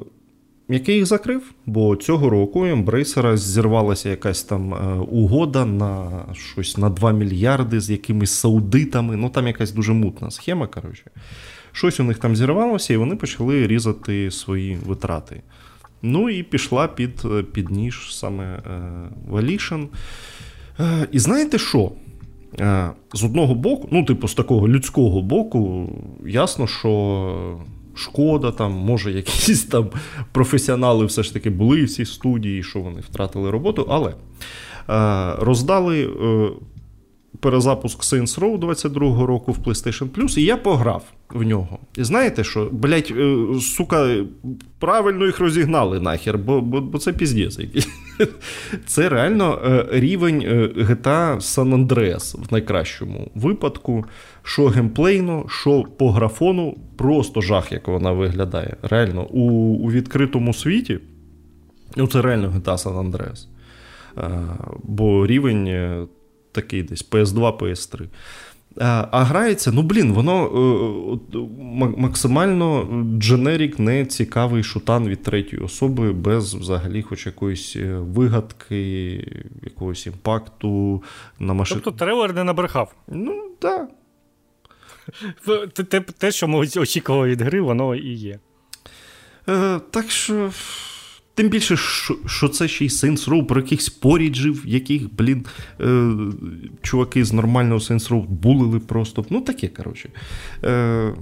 який їх закрив, бо цього року Embracer зірвалася якась там угода на щось на 2 мільярди з якимись саудитами. Ну там якась дуже мутна схема. коротше. Щось у них там зірвалося, і вони почали різати свої витрати. Ну і пішла під під ніж саме Volition. І знаєте що? Е, з одного боку, ну, типу, з такого людського боку, ясно, що шкода, там, може, якісь там професіонали все ж таки були в цій студії, що вони втратили роботу, але е, роздали е, перезапуск Saints Row 22-го року в PlayStation Plus, і я пограв в нього. І знаєте що, блять, сука, правильно їх розігнали нахер, бо бо, бо це піздець якийсь. Це реально е, рівень е, GTA San Andreas в найкращому випадку. Що геймплейно, що по графону, просто жах, як вона виглядає. Реально, у у відкритому світі. Ну, це реально GTA San Andreas. Е, бо рівень такий десь PS2, PS3. А грається, ну блін, воно е, максимально дженерік, не цікавий шутан від третьої особи, без взагалі хоч якоїсь е, вигадки, якогось імпакту на машину. Тобто трейлер не набрехав. Ну, так. Те, те, що ми очікували від гри, воно і є. Е, Так що. Тим більше, що це ще й Saints Row, про якихось поріджів, яких, блін, е, чуваки з нормального Saints Row булили просто. Ну, таке, коротше. Е,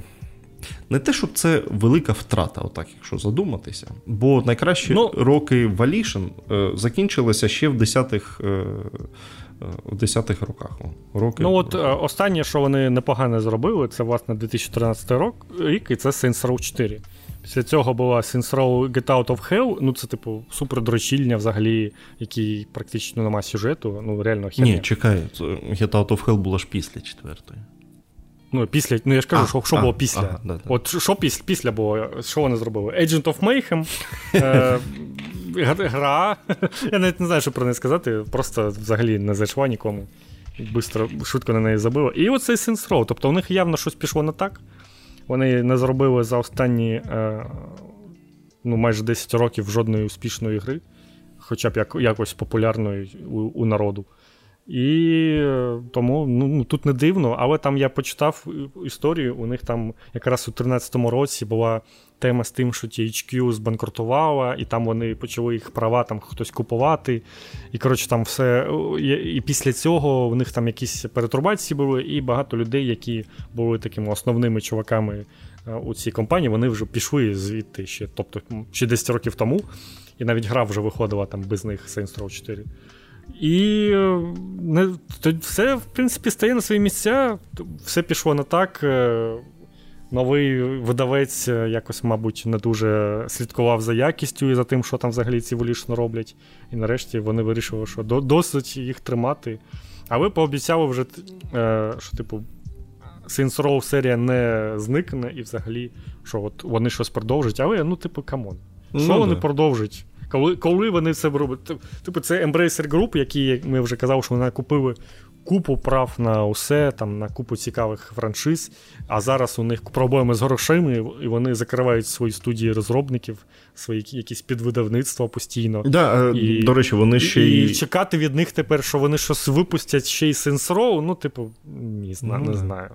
Не те, щоб це велика втрата, отак, якщо задуматися. Бо найкращі ну, роки Валішин е, закінчилися ще в 10-х. Е, в 10-х роках. Роки. Ну, от е, останнє, що вони непогано зробили, це власне 2013 рік, і це Saints Row 4. Після цього була Saints Row Get Out of Hell. Ну, це, типу, супер дрочільня взагалі, який практично нема сюжету. Ну, реально херня. Ні, чекай, Get Out of Hell було ж після четвертої. Ну, після, ну я ж кажу, а, що що а, було після. Ага, да, да. От що після після було, що вони зробили? Agent of Mayhem, е, гра. Я навіть не знаю, що про неї сказати, просто взагалі не зайшла нікому. Бистро, швидко на неї забила. І оцей Saints Row. Тобто у них явно щось пішло не так. Вони не зробили за останні е, ну, майже 10 років жодної успішної гри, хоча б як, якось популярної у, у народу. І е, тому ну, ну, тут не дивно, але там я почитав історію. У них там якраз у 13-му році була тема з тим, що THQ збанкрутувала, і там вони почали їх права там хтось купувати. І коротше, там все. І після цього в них там якісь перетурбації були, і багато людей, які були такими основними чуваками е, у цій компанії, вони вже пішли звідти ще, тобто ще 10 років тому. І навіть гра вже виходила там без них Saints Row 4. І е, не, все, в принципі, стає на свої місця, все пішло не так. Е, новий видавець е, якось, мабуть, не дуже слідкував за якістю і за тим, що там взагалі ці Volition роблять. І нарешті вони вирішили, що досить їх тримати. А ви пообіцяли вже, що, типу, Saints Row серія не зникне, і взагалі, що от вони щось продовжать, але, ну, типу, come on. Що ну, вони да. продовжать? Коли коли вони це роблять? Типу, це Embracer Group, які ми вже казали, що вони купили купу прав на усе, там, на купу цікавих франшиз, а зараз у них проблеми з грошима, і вони закривають свої студії розробників, свої якісь підвидавництва постійно. Да, е, і, До речі, вони ще і, і чекати від них тепер, що вони щось випустять ще й Saints Row, ну, типу, не знаю. Ну, не знаю.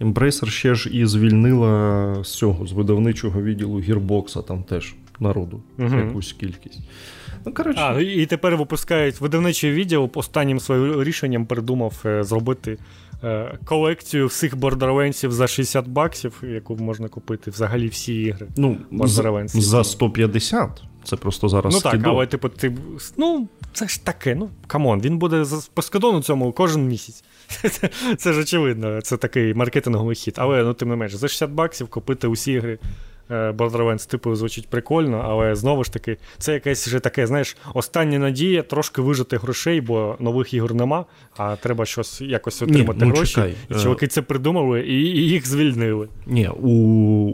Embracer ще ж і звільнила з цього з видавничого відділу гірбокса там теж народу угу. якусь кількість. Ну, коротше. А, І тепер випускають видавничий відділ останнім своїм рішенням придумав е, зробити е, колекцію всіх бордерленсів за 60 баксів, яку можна купити взагалі всі ігри. Ну, За 150. Це просто зараз. Ну так, скидо. але типу, ти. Ну, це ж таке. Ну, come on, він буде по скидону цьому кожен місяць. Це, це ж очевидно, це такий маркетинговий хід. Але ну, тим не менше, за 60 баксів купити усі ігри Borderlands, типу, звучить прикольно, але знову ж таки, це якесь вже таке, знаєш, остання надія трошки вижити грошей, бо нових ігор нема, а треба щось якось отримати Ні, ну, гроші. Чекай. І чуваки це придумали і, і їх звільнили. Ні, у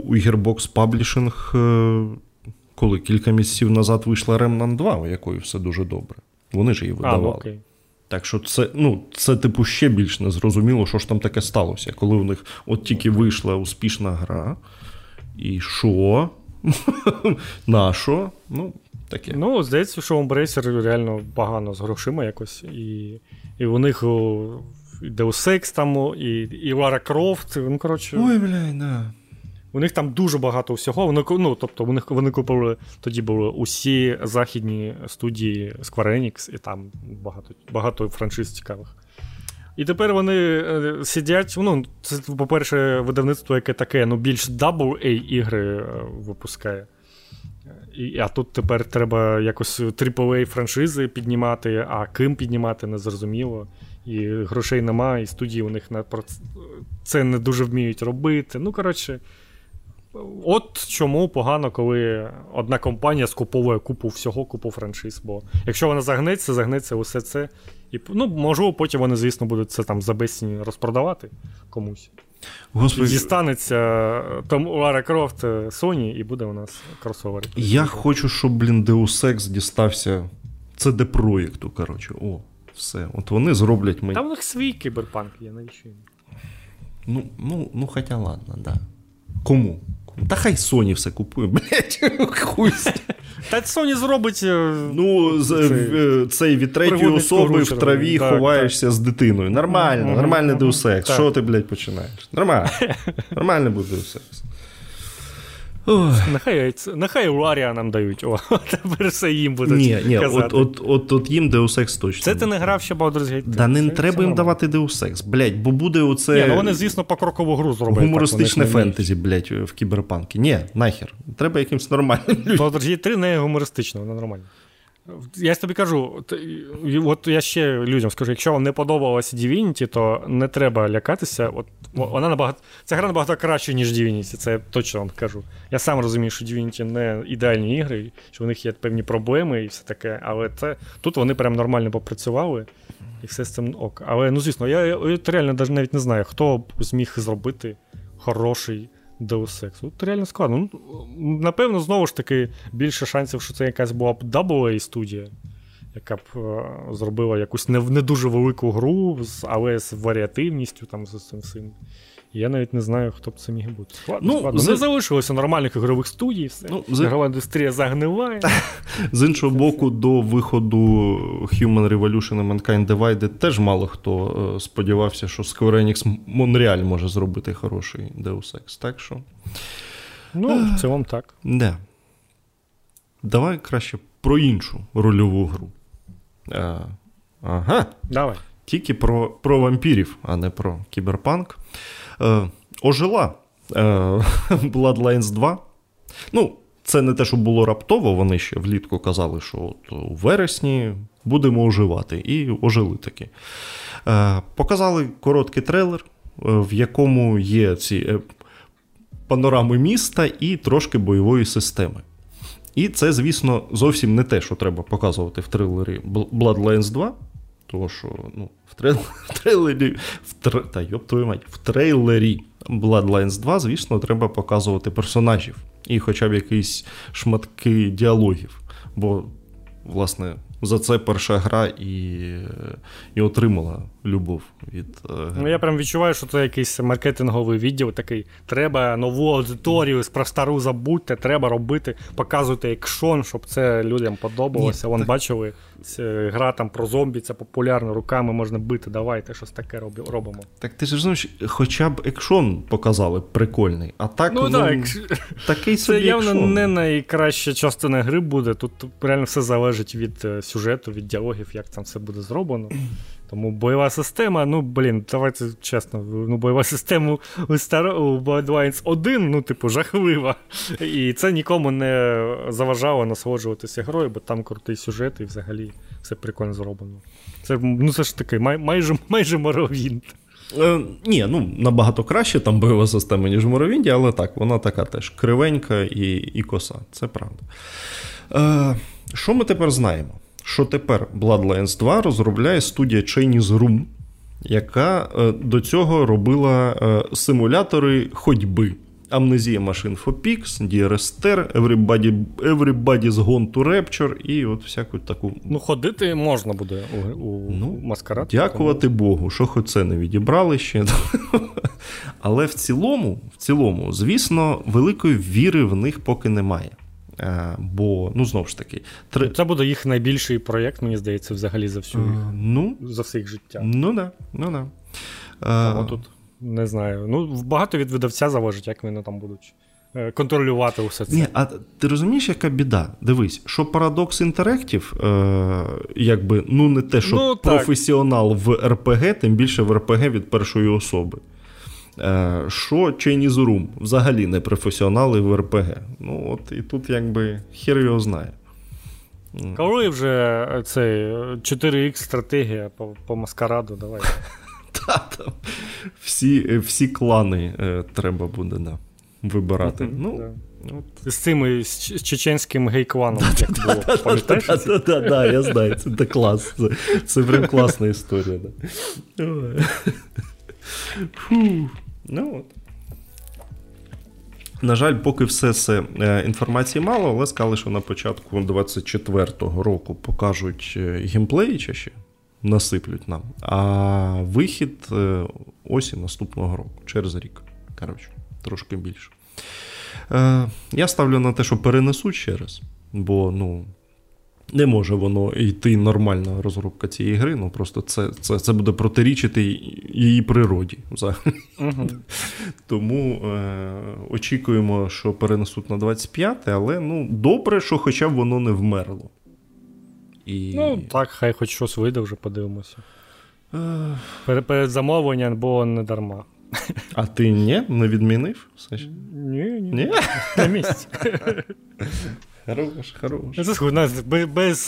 у Gearbox Publishing, е, коли кілька місяців назад вийшла Remnant 2, у якої все дуже добре. Вони ж її видавали. А, ну, окей. Так що це, ну, це, типу, ще більш незрозуміло, що ж там таке сталося, коли у них от тільки вийшла успішна гра. І що? На що? Ну, таке. Ну, здається, що Embracer реально погано з грошима якось. І і у них Deus Ex там, і і Lara Croft. Ну, коротше, Ой, блядь, да. У них там дуже багато всього. Вони ну, тобто, вони, вони купили тоді були усі західні студії Square Enix, і там багато багато франшиз цікавих. І тепер вони е, сидять. Ну, це, по-перше, видавництво, яке таке, ну, більш AA ігри е, випускає. І, А тут тепер треба якось AAA франшизи піднімати, а ким піднімати, незрозуміло. І грошей немає, і студії у них на це не дуже вміють робити. Ну, коротше, от чому погано, коли одна компанія скуповує купу всього, купу франшиз. Бо якщо вона загнеться, загнеться усе це. І, ну, Можливо, потім вони, звісно, будуть це там за безцінь розпродавати комусь. Господи. Дістанеться е, там Лара Крофт е, Sony, і буде у нас кросовер. Я хочу, щоб, блін, Deus Ex дістався cd проєкту коротше. О, все. От вони зроблять мені. Там у них свій кіберпанк є, навіщо їм? Ну, ну, ну, хоча ладно, да. Кому? Та хай Sony все купує, блять, хуй. Та Sony зробить. Е, ну, цей, е, цей від третьої особи в траві так, ховаєшся так. з дитиною. Нормально, mm-hmm. нормальний. Deus Ex. Що ти, блядь, починаєш? Нормально. Нормальний буде Deus Ex. Нехай нехай Ларія нам дають. О, тепер все їм будуть. Ні, ні, казати. От от, от, от їм Deus Ex точно. Це ти не грав ще Baldur's Gate Та не це, треба це їм давати Deus Ex, блядь, бо буде оце. Ні, ну вони, звісно, покрокову гру зроблять. Гумористичне так, фентезі, блядь, в кіберпанки. Ні, нахер. Треба якимось нормальним людям. Baldur's Gate 3 не гумористично, воно нормально. Я тобі кажу, от я ще людям скажу, якщо вам не подобалося Divinity, то не треба лякатися. От вона набагато ця гра набагато краще, ніж Divinity, це я точно вам кажу. Я сам розумію, що Divinity не ідеальні ігри, що в них є певні проблеми і все таке, але це тут вони прям нормально попрацювали і все з цим ок. Але ну звісно, я, я реально навіть не знаю, хто б зміг зробити хороший. Deus Ex. От реально складно. Ну, Напевно, знову ж таки, більше шансів, що це якась була б AA студія, яка б е, зробила якусь не не дуже велику гру, але з варіативністю там з цим всім. Я навіть не знаю, хто б це міг бути. Складно, ну, складно. За... Не залишилося нормальних ігрових студій, все. Ну, за... Ігрова індустрія загниває. З іншого боку, до виходу Human Revolution і Mankind Divided теж мало хто е, сподівався, що Square Enix Montreal може зробити хороший Deus Ex. Так що. Ну, в цілому так. Не. Давай краще про іншу рольову гру. А, е, Ага. Давай. Тільки про про вампірів, а не про кіберпанк. Е, Ожила е, Bloodlines 2. Ну, це не те, що було раптово, вони ще влітку казали, що от у вересні будемо оживати. І ожили таки. Е, Показали короткий трейлер, в якому є ці панорами міста і трошки бойової системи. І це, звісно, зовсім не те, що треба показувати в трейлері Bloodlines 2. Тому що ну, в, в трейлері в тр... та, йоп, твою мать, в трейлері Bloodlines 2, звісно, треба показувати персонажів і хоча б якісь шматки діалогів. Бо, власне, за це перша гра і і отримала любов від. Е, ну, Я прям відчуваю, що це якийсь маркетинговий відділ такий. Треба нову аудиторію, про стару забудьте, треба робити, показувати екшон, щоб це людям подобалося. Ні, Вон так... бачили, гра там про зомбі, це популярно, руками можна бити, давайте щось таке робимо. Так ти ж розумієш, хоча б екшон показали прикольний, а так ну, ну так, такий собі Це явно екшон. не найкраща частина гри буде. Тут реально все залежить від е, сюжету, від діалогів, як там все буде зроблено. Тому бойова система, ну, блін, давайте чесно, ну, бойова система у Star у Bloodlines 1, ну, типу, жахлива. І це нікому не заважало насолоджуватися грою, бо там крутий сюжет і взагалі все прикольно зроблено. Це ну, це ж таки, май, майже майже Морровінд. Е, Ні, ну набагато краще там бойова система, ніж в Морровінді, але так, вона така теж кривенька і і коса, це правда. Е, Що ми тепер знаємо? Що тепер Bloodlines 2 розробляє студія Chinese Room, яка е, до цього робила е, симулятори ходьби. Amnesia Machine for Pigs, DRSTR, Everybody, Everybody's Gone to Rapture і от всяку таку. Ну, ходити можна буде у, у ну, маскарад. Дякувати тому... Богу, що хоч це не відібрали ще. Але в цілому, в цілому, звісно, великої віри в них поки немає. Е, бо, ну, знову ж таки, три... це буде їх найбільший проєкт, мені здається, взагалі за всю їх, uh, ну, за все їх життя. Ну да, ну да. Uh... тут не знаю. Ну, багато від видавця залежить, як вони там будуть. Е, контролювати усе це. Ні, а ти розумієш, яка біда? Дивись, що Paradox Interactive, е, якби ну не те, що ну, професіонал в РПГ, тим більше в РПГ від першої особи. Е, що Room? Взагалі не професіонали в РПГ. Ну, от і тут якби хер його знає. Коли вже е, цей 4Х стратегія по по маскараду, давай. Та, там Всі всі клани е, треба буде да, вибирати. Ну, З цим з чеченським гей-кланом, як було. Пам'ятаєш? Так, я знаю, це клас. Це прям класна історія. Фу. Ну от. На жаль, поки все це е, інформації мало, але сказали, що на початку 24-го року покажуть е, геймплей чи ще насиплють нам. А вихід е, осінь наступного року, через рік. Коротше, трошки більше. Я ставлю на те, що перенесуть ще раз, бо ну, не може воно йти нормальна розробка цієї гри. Ну просто це це, це буде протирічити її природі. Угу. Тому е, очікуємо, що перенесуть на 25, але ну, добре, що хоча б воно не вмерло. І... Ну, так, хай хоч щось вийде, вже подивимося. Перед, перед замовленням було не дарма. А ти ні? Не відмінив? Ні, ні. ні? На місці. Хорош, хорош. Це без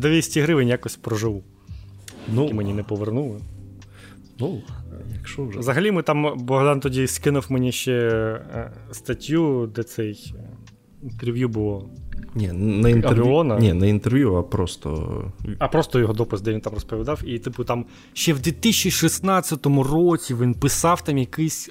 200 е, гривень якось проживу. Ну, які мені не повернули. Ну, якщо вже. Взагалі, ми там Богдан тоді скинув мені ще е, статтю, де цей інтерв'ю було Ні, на інтерв'ю. Ні, не інтерв'ю, а просто. А просто його допис, де він там розповідав. І, типу, там ще в 2016 році він писав там якийсь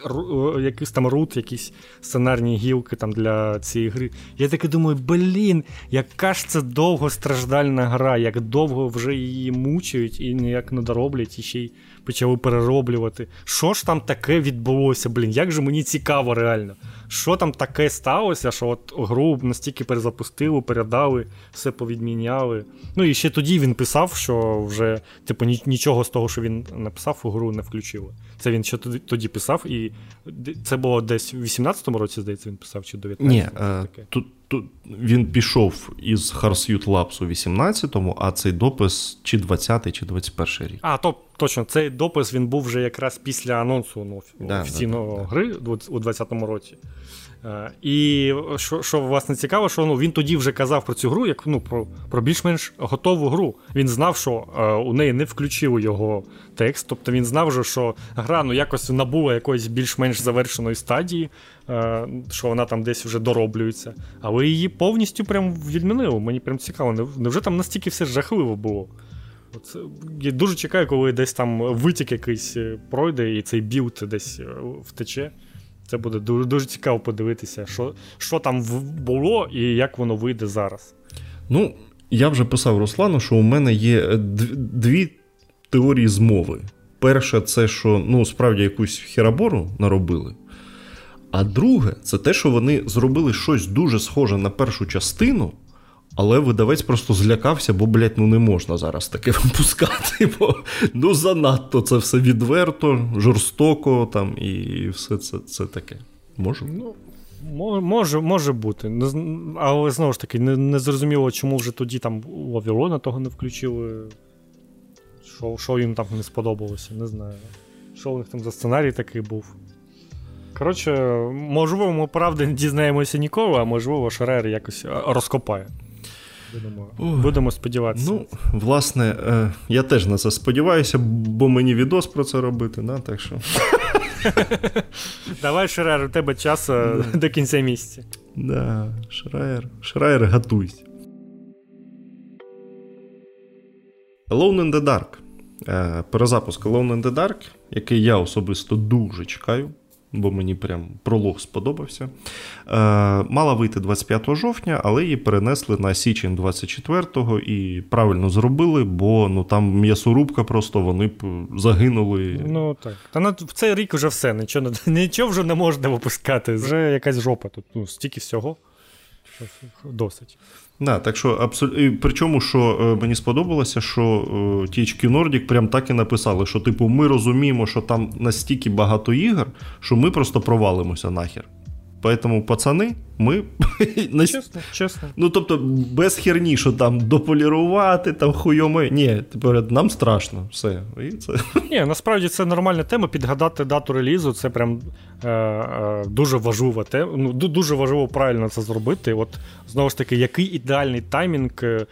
е, якийсь там рут, якісь сценарні гілки там для цієї гри. Я таки думаю, блін, яка ж це довгостраждальна гра, як довго вже її мучають і ніяк не дороблять, і ще й почали перероблювати. Що ж там таке відбулося, блін? Як же мені цікаво реально? Що там таке сталося, що от гру настільки перезапустили, передали, все повідміняли. Ну і ще тоді він писав, що вже типу, нічого з того, що він написав, у гру не включили. Це він ще тоді, писав, і це було десь у 18-му році, здається, він писав, чи 19-му? Ні, е, тут тут він пішов із Hardsuit Labs у 18-му, а цей допис чи 20-й, чи 21-й рік. А, то точно, цей допис він був вже якраз після анонсу ну, да, офіційного да, гри у 20-му році. Е, і що що власне цікаво, що ну, він тоді вже казав про цю гру, як ну, про про більш-менш готову гру. Він знав, що е, у неї не включили його текст. Тобто він знав, вже, що гра ну, якось набула якоїсь більш-менш завершеної стадії, е, що вона там десь вже дороблюється. Але її повністю прям відмінили. Мені прям цікаво. Невже там настільки все жахливо було? От, я дуже чекаю, коли десь там витік якийсь е, пройде, і цей білд десь е, втече. Це буде дуже дуже цікаво подивитися, що що там було і як воно вийде зараз. Ну, я вже писав Руслану, що у мене є е, дві теорії змови. Перша, це що ну, справді якусь херабору наробили. А друге, це те, що вони зробили щось дуже схоже на першу частину, але видавець просто злякався, бо, блядь, ну не можна зараз таке випускати, бо ну занадто це все відверто, жорстоко там і все це це таке. Може? Ну, Може може бути. Але знову ж таки, не, не зрозуміло, чому вже тоді там у того не включили. Що що їм там не сподобалося, не знаю. Що у них там за сценарій такий був. Коротше, можливо, ми правда не дізнаємося ніколи, а можливо, Шрер якось розкопає. Будемо будемо сподіватися. Ну, власне, е, я теж на це сподіваюся, бо мені відос про це робити, да? так що. Давай, Шрайер, у тебе час е, до кінця місяця. Да, Шрайер, Шрайер, готуйся. Alone in the Dark. Е, перезапуск Alone in the Dark, який я особисто дуже чекаю бо мені прям пролог сподобався. Е, Мала вийти 25 жовтня, але її перенесли на січень 24-го і правильно зробили, бо ну там м'ясорубка просто вони б загинули. Ну так. Та на в цей рік вже все, нічого нічого вже не можна випускати. Вже якась жопа тут. Ну, стільки всього. Досить. Да, так що абсолютно. Причому, що е, мені сподобалося, що е, THQ Nordic прям так і написали, що, типу, ми розуміємо, що там настільки багато ігор, що ми просто провалимося нахер. Поэтому, пацани, ми. Чесно, чесно. Ну, тобто, без херні, що там дополірувати, там хуйоми. Ні, тепер нам страшно. Все. І це... Ні, насправді це нормальна тема. Підгадати дату релізу це прям е, е, дуже важлива тема. Ну, дуже важливо правильно це зробити. От знову ж таки, який ідеальний таймінг е,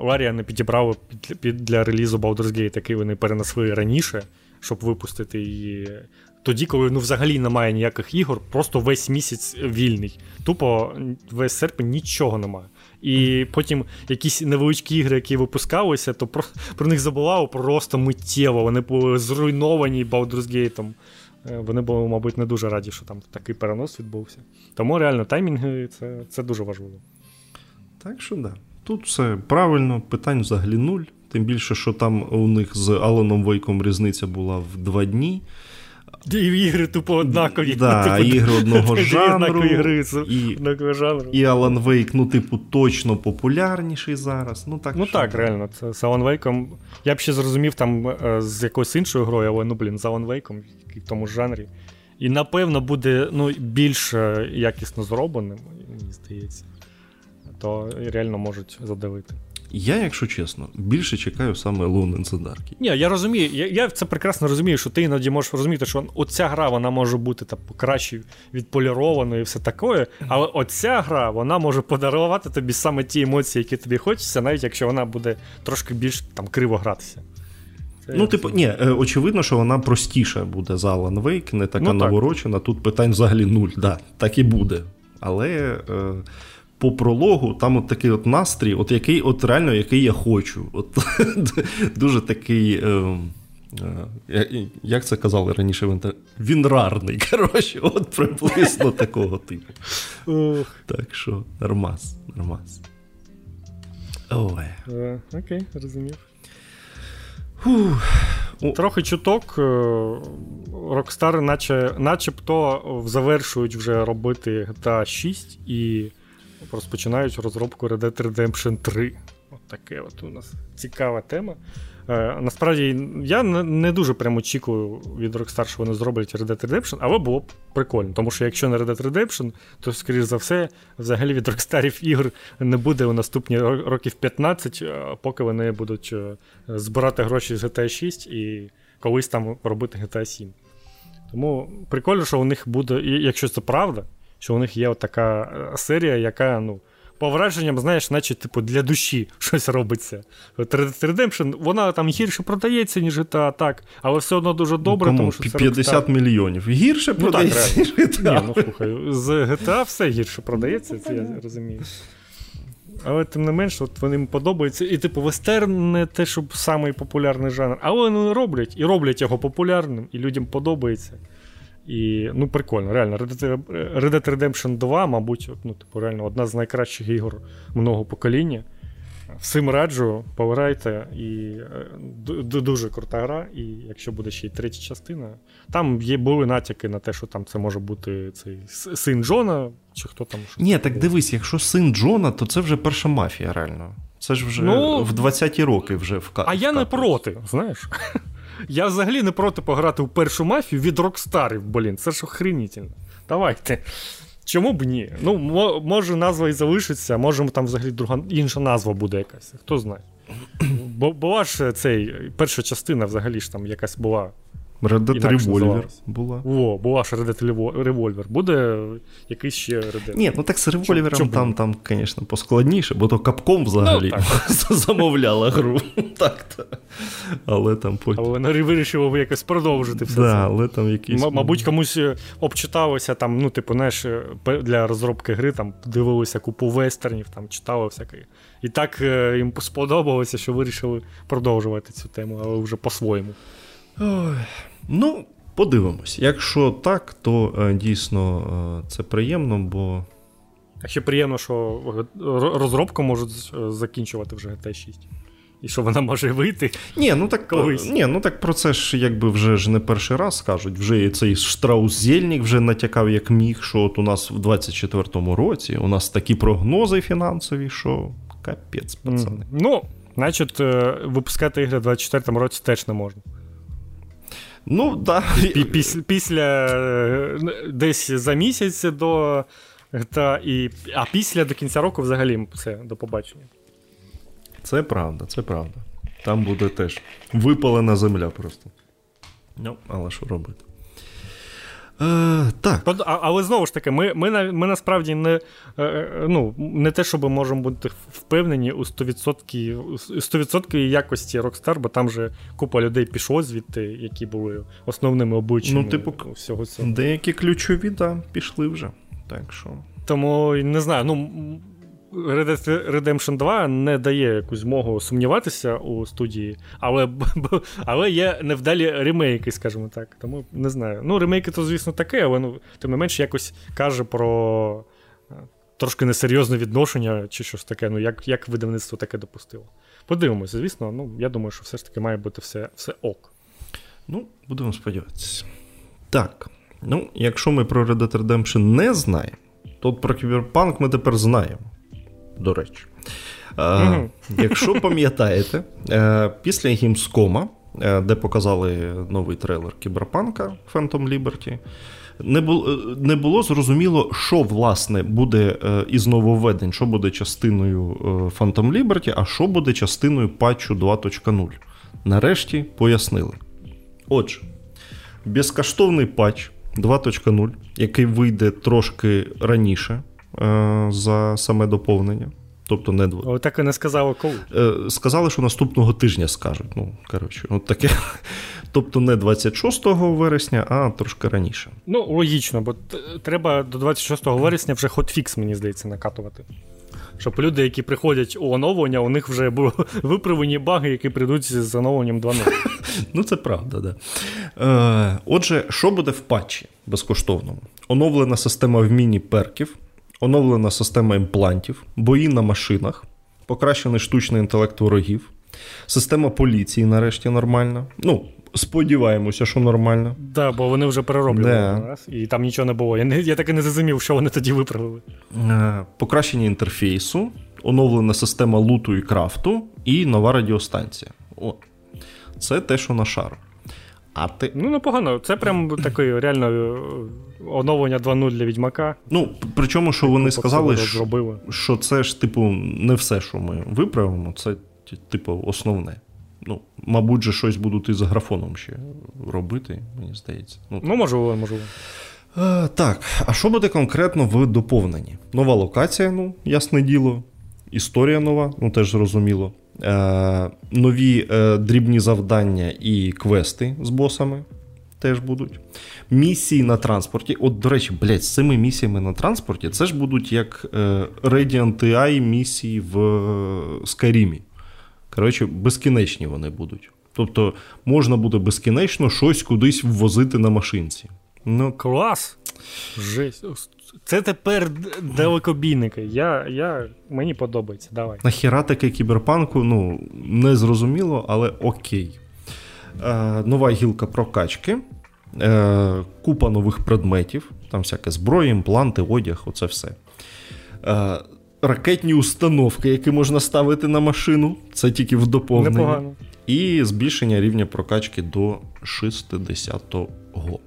Ларія не підібрала під, під, для релізу Baldur's Gate, який вони перенесли раніше, щоб випустити її тоді, коли ну взагалі немає ніяких ігор, просто весь місяць вільний. Тупо весь серпень нічого немає. І потім якісь невеличкі ігри, які випускалися, то про, про них забувало просто миттєво. Вони були зруйновані Baldur's Gate. Е, вони були, мабуть, не дуже раді, що там такий перенос відбувся. Тому реально таймінги це це дуже важливо. Так що да. Тут все правильно, питань взагалі нуль. Тим більше, що там у них з Аланом Вейком різниця була в два дні. І ігри тупо однакові. Да, типу, ігри одного жанру. Ігри, і, жанру. І Alan Wake, ну, типу, точно популярніший зараз. Ну так, ну, так реально. Це з Alan Wake. Я б ще зрозумів там е, з якоюсь іншою грою, але ну, блін, з Alan Wake в тому ж жанрі. І напевно буде ну, більш е, якісно зробленим, мені здається. То реально можуть задавити. Я, якщо чесно, більше чекаю саме Alone in the Dark. Ні, я розумію, я я це прекрасно розумію, що ти іноді можеш розуміти, що оця гра вона може бути так, краще відполірованою і все таке, але оця гра вона може подарувати тобі саме ті емоції, які тобі хочеться, навіть якщо вона буде трошки більш там криво гратися. Це ну, типу, ні, е, очевидно, що вона простіша буде за Alan Wake, не така ну, наворочена. Тут питань взагалі нуль. Да, Так і буде. Але. Е, по прологу там от такий от настрій, от який от реально який я хочу. От Дуже такий. Е, е, як це казали раніше в інтернеті? Він рарний. Коротше, от приблизно такого типу. Так що, нормас, нормас. Ой. Е, окей, розумів. Трохи чуток. Rockstar наче, начебто завершують вже робити GTA 6 і розпочинають розробку Red Dead Redemption 3. От таке от у нас цікава тема. Е, Насправді, я не дуже прямо очікую від Rockstar, що вони зроблять Red Dead Redemption, але було б прикольно. Тому що якщо не Red Dead Redemption, то, скоріш за все, взагалі від Rockstar ігор не буде у наступні років 15, е, поки вони будуть е, збирати гроші з GTA 6 і колись там робити GTA 7. Тому прикольно, що у них буде, якщо це правда, що у них є така е, серія, яка, ну, по враженням, знаєш, наче типу, для душі щось робиться. Redemption, вона там гірше продається, ніж GTA, так, але все одно дуже добре, ну, тому що 50 Rockstar. мільйонів. Гірше ну, продається, ніж GTA. Ні, ну слухай, з GTA все гірше продається, це я розумію. Але тим не менш, от вони їм подобаються. І, типу, вестерн не те, щоб самий популярний жанр, але вони роблять і роблять його популярним, і людям подобається. І ну, прикольно, реально. Red Dead Redemption 2, мабуть, ну, типу, реально одна з найкращих ігор мого покоління. Всім раджу, повирайте, і е, дуже крута гра. І якщо буде ще й третя частина, там є були натяки на те, що там це може бути цей син Джона, чи хто там. Що Ні, так дивись, якщо син Джона, то це вже перша мафія, реально. Це ж вже ну, в 20-ті роки вже в А я не проти, знаєш. Я взагалі не проти пограти у першу мафію від Рокстарів, блін, це ж охренітельно. Давайте. Чому б ні? Ну, може, назва і залишиться, може там взагалі друга інша назва буде якась. Хто знає. Бо була ж цей перша частина взагалі ж там якась була Red Dead Revolver була. О, була ж Red Dead Revolver. Буде якийсь ще Red Dead. Ні, ну так з револьвером там, там, звісно, поскладніше, бо то капком взагалі ну, замовляла гру. так то. Але там потім. Але вони вирішили якось продовжити все да, це. але там якісь... М- мабуть, комусь е, обчиталося там, ну, типу, знаєш, е, для розробки гри там дивилися купу вестернів, там читали всяке. І так е, їм сподобалося, що вирішили продовжувати цю тему, але вже по-своєму. Ой. Ну, подивимось. Якщо так, то е, дійсно е, це приємно, бо. А ще приємно, що розробку можуть е, закінчувати вже gt 6. І що вона може вийти. Ні, ну так колись. Ні, ну так про це ж якби вже ж не перший раз кажуть. Вже цей Штраус Зельник вже натякав, як міг, що от у нас в 24-му році у нас такі прогнози фінансові, що капець, пацани. Mm. Ну, значить, випускати ігри в 24-му році теж не можна. Ну, да. Після, після е, десь за місяць до та, і, а після до кінця року взагалі все, до побачення. Це правда, це правда. Там буде теж випалена земля просто. Ну, але що робити? Е, так. Але знову ж таки, ми ми, ми насправді не е, е, ну, не те, щоб можемо бути впевнені у 100% 100% якості Rockstar, бо там же купа людей пішло звідти, які були основними обличчями ну, типу, всього цього. Деякі ключові, да, пішли вже. Так що. Тому не знаю, ну Red Dead Redemption 2 не дає якусь змогу сумніватися у студії, але але є невдалі ремейки, скажімо так. Тому не знаю. Ну, ремейки то, звісно, таке, але ну, тим не менш якось каже про е, трошки несерйозне відношення чи щось таке, ну як як видавництво таке допустило. Подивимося, звісно, ну я думаю, що все ж таки має бути все, все ок. Ну, будемо сподіватися. Так. Ну, якщо ми про Red Dead Redemption не знаємо, то про Cyberpunk ми тепер знаємо до речі. Mm-hmm. Якщо пам'ятаєте, е, після Gamescom, е, де показали новий трейлер Кіберпанка Phantom Liberty, не було не було зрозуміло, що власне буде із нововведень, що буде частиною Phantom Liberty, а що буде частиною патчу 2.0. Нарешті пояснили. Отже, безкоштовний патч 2.0, який вийде трошки раніше за саме доповнення. Тобто не Але так і не сказали коли. Е, сказали, що наступного тижня скажуть. Ну, коротше, от таке. Тобто не 26 вересня, а трошки раніше. Ну, логічно, бо треба до 26 вересня вже хотфікс, мені здається, накатувати. щоб люди, які приходять у оновлення, у них вже були виправлені баги, які прийдуть з оновленням 2.0. Ну, це правда, да. Е, Отже, що буде в патчі безкоштовному? Оновлена система вмінні перків, оновлена система імплантів, бої на машинах, покращений штучний інтелект ворогів, система поліції нарешті нормальна. Ну, сподіваємося, що нормально. Так, да, бо вони вже перероблювали Да. раз, і там нічого не було. Я, не, я так і не зрозумів, що вони тоді виправили. Е, Покращення інтерфейсу, оновлена система луту і крафту і нова радіостанція. От. Це те, що на шару. А ти. Ну, непогано. Це прям таке реально е, оновлення 2.0 для відьмака. Ну, причому, що вони сказали, що, що це ж, типу, не все, що ми виправимо, це, типу, основне. Ну, мабуть, же щось будуть і з графоном ще робити, мені здається. Ну, Ну, можливо, можливо. Е, так, а що буде конкретно в доповненні? Нова локація, ну, ясне діло. Історія нова, ну теж зрозуміло. Е, нові е, дрібні завдання і квести з босами теж будуть. Місії на транспорті. От, до речі, блядь, з цими місіями на транспорті це ж будуть як е, Radiant AI місії в Skyrim. Коротше, безкінечні вони будуть. Тобто можна буде безкінечно щось кудись ввозити на машинці. Ну, Клас! Жесть. Це тепер далекобійники. Я, я, мені подобається. Давай. Нахіра таке кіберпанку, ну, не зрозуміло, але окей. Е, нова гілка прокачки, е, купа нових предметів, там всяке зброя, імпланти, одяг, оце все. Е, ракетні установки, які можна ставити на машину, це тільки в доповненні. Непогано. І збільшення рівня прокачки до 60-го.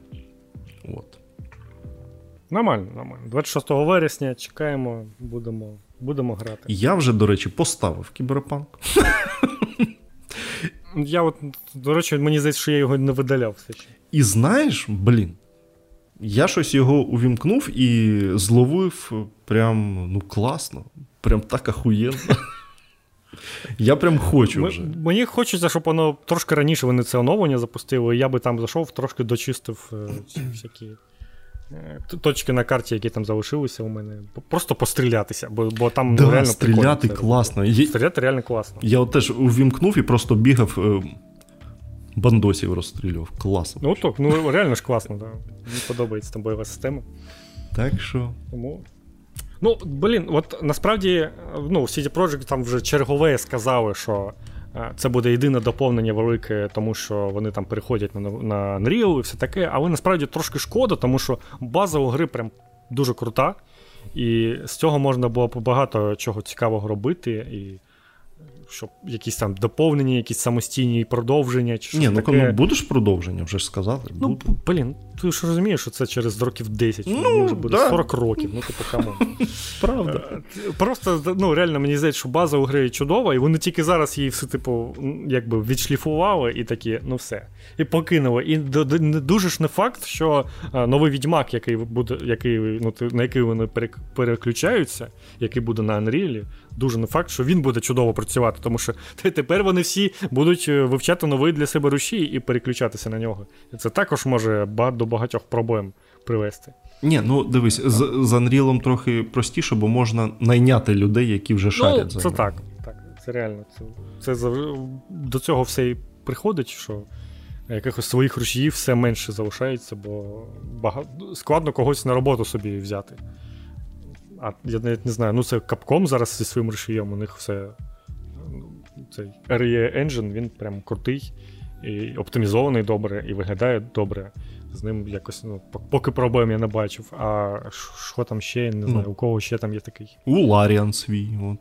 Нормально, нормально. 26 вересня чекаємо, будемо, будемо грати. Я вже, до речі, поставив кіберпанк. Я от, до речі, мені здається, що я його не видаляв все ще. І знаєш, блін, я щось його увімкнув і зловив прям ну класно, прям так ахуєнно. Я прям хочу вже. Мені хочеться, щоб воно трошки раніше вони це оновлення запустили, і я би там зайшов, трошки дочистив е, всякі точки на карті, які там залишилися у мене. Просто пострілятися, бо, бо там Да, реально стріляти прикольно класно. Є- Стріляти реально класно. Я от теж увімкнув і просто бігав, е, бандосів розстрілював. Класно. Ну так, ну реально ж класно, да. Мені подобається там бойова система. Так що. Тому. Ну, блін, от насправді, ну, CD Projekt там вже чергове сказали, що е, це буде єдине доповнення велике, тому що вони там переходять на, на Unreal і все таке. Але насправді трошки шкода, тому що база у гри прям дуже крута. І з цього можна було багато чого цікавого робити. І щоб якісь там доповнення, якісь самостійні продовження. Чи Ні, ну таке. ну будеш продовження, вже ж сказали. Ну, блін, ти ж розумієш, що це через років 10, Ну, мені вже буде да. 40 років, ну типу come on. правда. Е, Просто ну, реально мені здається, що база у гри чудова, і вони тільки зараз її все, типу, якби відшліфували і такі, ну все. І покинули. І дуже ж не факт, що е, новий відьмак, який буде, який, ну, на який вони переключаються, який буде на Unreal, дуже не факт, що він буде чудово працювати, тому що тепер вони всі будуть е, вивчати новий для себе рушій і переключатися на нього. І це також може ба- до багатьох проблем привести. Ні, ну дивись, з, з Unreal трохи простіше, бо можна найняти людей, які вже шарять Ну, це ним. так, так. Це реально. Це, це завжди- до цього все і приходить, що якихось своїх рушіїв все менше залишається, бо бага... складно когось на роботу собі взяти. А я навіть не знаю, ну це Capcom зараз зі своїм рушієм, у них все. ну, Цей RE Engine, він прям крутий і оптимізований добре, і виглядає добре. З ним якось, ну, пок- поки проблем я не бачив. А що там ще, я не знаю, Ну. у кого ще там є такий. У Ларіан свій, от,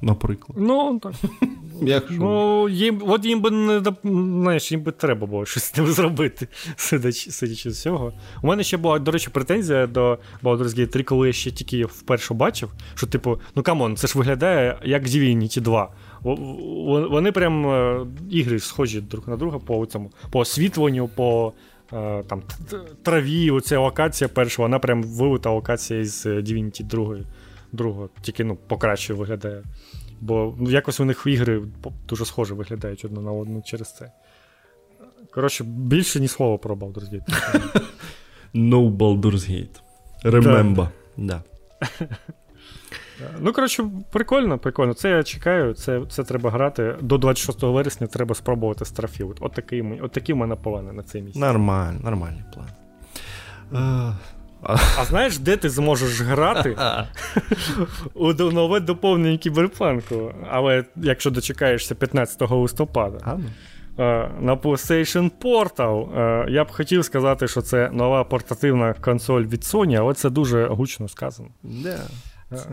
наприклад. Ну, так. Якщо. Ну, їм, от їм би не знаєш, їм би треба було щось з ним зробити, сидячи, сидячи з цього. У мене ще була, до речі, претензія до Baldur's Gate 3, коли я ще тільки вперше бачив, що, типу, ну come on, це ж виглядає як Divinity 2. Во- во- Вони прям е, ігри схожі друг на друга по цьому, по освітленню, по там, т- т- траві, оця локація перша, вона прям вилита локація із е, Divinity 2, другого, тільки ну, покраще виглядає. Бо ну, якось у них ігри дуже схоже виглядають одна на одну через це. Коротше, більше ні слова про Baldur's Gate. No Baldur's Gate. Remember. Да. Ну, коротше, прикольно, прикольно. Це я чекаю, це це треба грати. До 26 вересня треба спробувати Starfield. От такий, от такі в мене плани на цей місяць. Нормально, нормальний план. Uh, а знаєш, де ти зможеш грати у нове доповнення кіберпанку? Але якщо дочекаєшся 15 листопада. А, ну. На PlayStation Portal. Я б хотів сказати, що це нова портативна консоль від Sony, але це дуже гучно сказано. Yeah, це...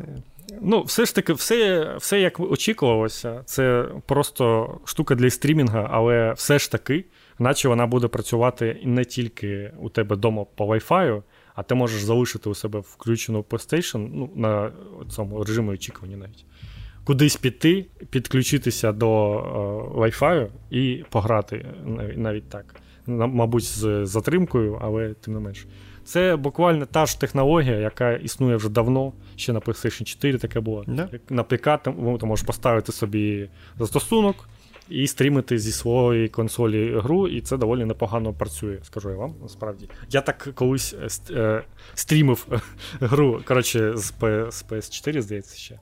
Ну, все ж таки, все все як очікувалося. Це просто штука для стрімінга, але все ж таки, наче вона буде працювати не тільки у тебе вдома по Wi-Fi, а ти можеш залишити у себе включену PlayStation ну, на цьому режимі очікування навіть. Кудись піти, підключитися до uh, Wi-Fi і пограти навіть так. Мабуть, з затримкою, але тим не менш. Це буквально та ж технологія, яка існує вже давно, ще на PlayStation 4 таке було. Yeah. На ПК ти можеш поставити собі застосунок, і стрімити зі своєї консолі гру, і це доволі непогано працює, скажу я вам. Насправді. Я так колись е, е стрімив гру коротше, з PS4, здається, ще.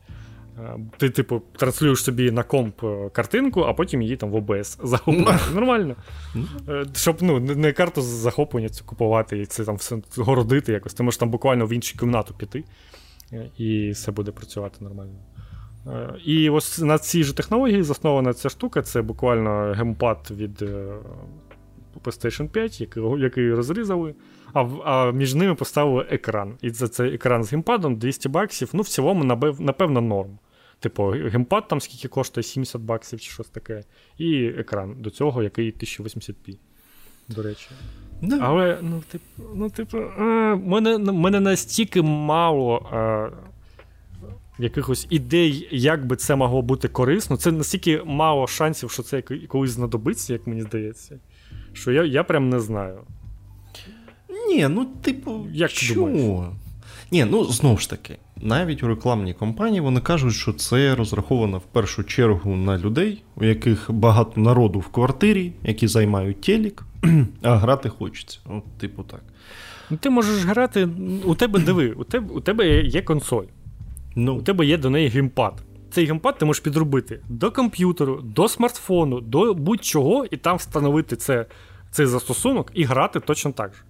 Е, ти, типу, транслюєш собі на комп е, картинку, а потім її там в ОБС захоплюєш. Нормально. Щоб ну, не карту захоплення цю купувати і це там все городити якось. Ти можеш там буквально в іншу кімнату піти, і все буде працювати нормально. Е, і ось на цій ж технології заснована ця штука, це буквально геймпад від е, PlayStation 5, який який розрізали, а а між ними поставили екран. І за цей екран з геймпадом 200 баксів, ну, в цілому, напевно, норм. Типу, геймпад там скільки коштує 70 баксів чи щось таке, і екран до цього, який 1080p, до речі. No. Але, ну, типу, ну, типу, е, мене мене настільки мало. Е, якихось ідей, як би це могло бути корисно. Це настільки мало шансів, що це колись знадобиться, як мені здається. Що я я прям не знаю. Ні, ну, типу, як чому? ти думаєш? Ні, ну знову ж таки, навіть у рекламній компанії вони кажуть, що це розраховано в першу чергу на людей, у яких багато народу в квартирі, які займають телек, а грати хочеться. От, типу так. Ну, Ти можеш грати, у тебе диви, у тебе у тебе є консоль. Ну. У тебе є до неї геймпад. Цей геймпад ти можеш підробити до комп'ютеру, до смартфону, до будь-чого, і там встановити це, цей застосунок і грати точно так же.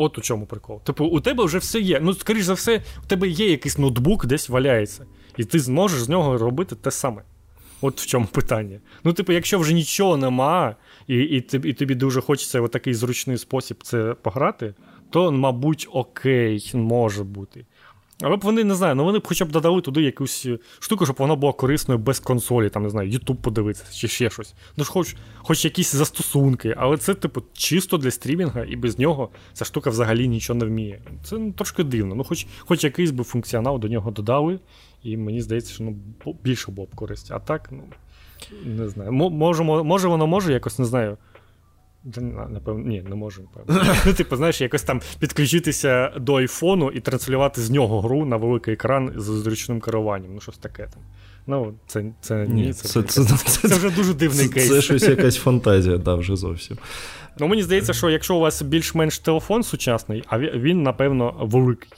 От у чому прикол. Типу, у тебе вже все є. Ну, скоріш за все, у тебе є якийсь ноутбук, десь валяється, і ти зможеш з нього робити те саме. От в чому питання. Ну, типу, якщо вже нічого нема, і і, і тобі дуже хочеться в такий зручний спосіб це пограти, то, мабуть, окей, може бути. Але б вони не знаю, ну вони б хоча б додали туди якусь е, штуку, щоб вона була корисною без консолі, там, не знаю, YouTube подивитися чи ще щось. Ну ж хоч хоч якісь застосунки, але це, типу, чисто для стрімінга, і без нього ця штука взагалі нічого не вміє. Це ну, трошки дивно. Ну, хоч хоч якийсь би функціонал до нього додали, і мені здається, що ну, більше було б користь. А так, ну не знаю. Може, може воно може якось не знаю. Напевно, ні, не можу, напевно. Ну, типу, знаєш, якось там підключитися до айфону і транслювати з нього гру на великий екран з зручним керуванням. Ну, щось таке там. Ну, це це ні. Це, це, це, це, це вже дуже дивний це, кейс. Це щось якась фантазія, да, вже зовсім. Ну, мені здається, що якщо у вас більш-менш телефон сучасний, а він, напевно, великий.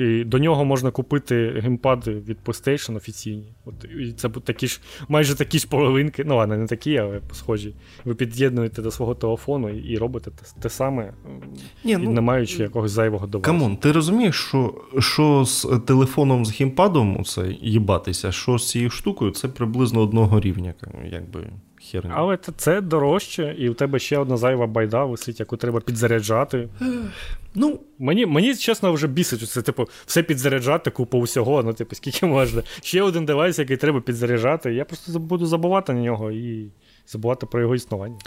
І До нього можна купити геймпади від PlayStation офіційні. От, і Це такі ж, майже такі ж половинки. Ну, ладно, не такі, але схожі. Ви під'єднуєте до свого телефону і, і робите те, те саме, Ні, ну, не маючи якогось зайвого девайсу. Come on, ти розумієш, що що з телефоном з геймпадом це їбатися, що з цією штукою, це приблизно одного рівня. якби херня. Але це, це дорожче, і у тебе ще одна зайва байда висить, яку треба підзаряджати. Ну, Мені, мені чесно, вже бісить. Це, типу, все підзаряджати, купу усього, ну, типу, скільки можна. Ще один девайс, який треба підзаряджати. Я просто буду забувати на нього і забувати про його існування.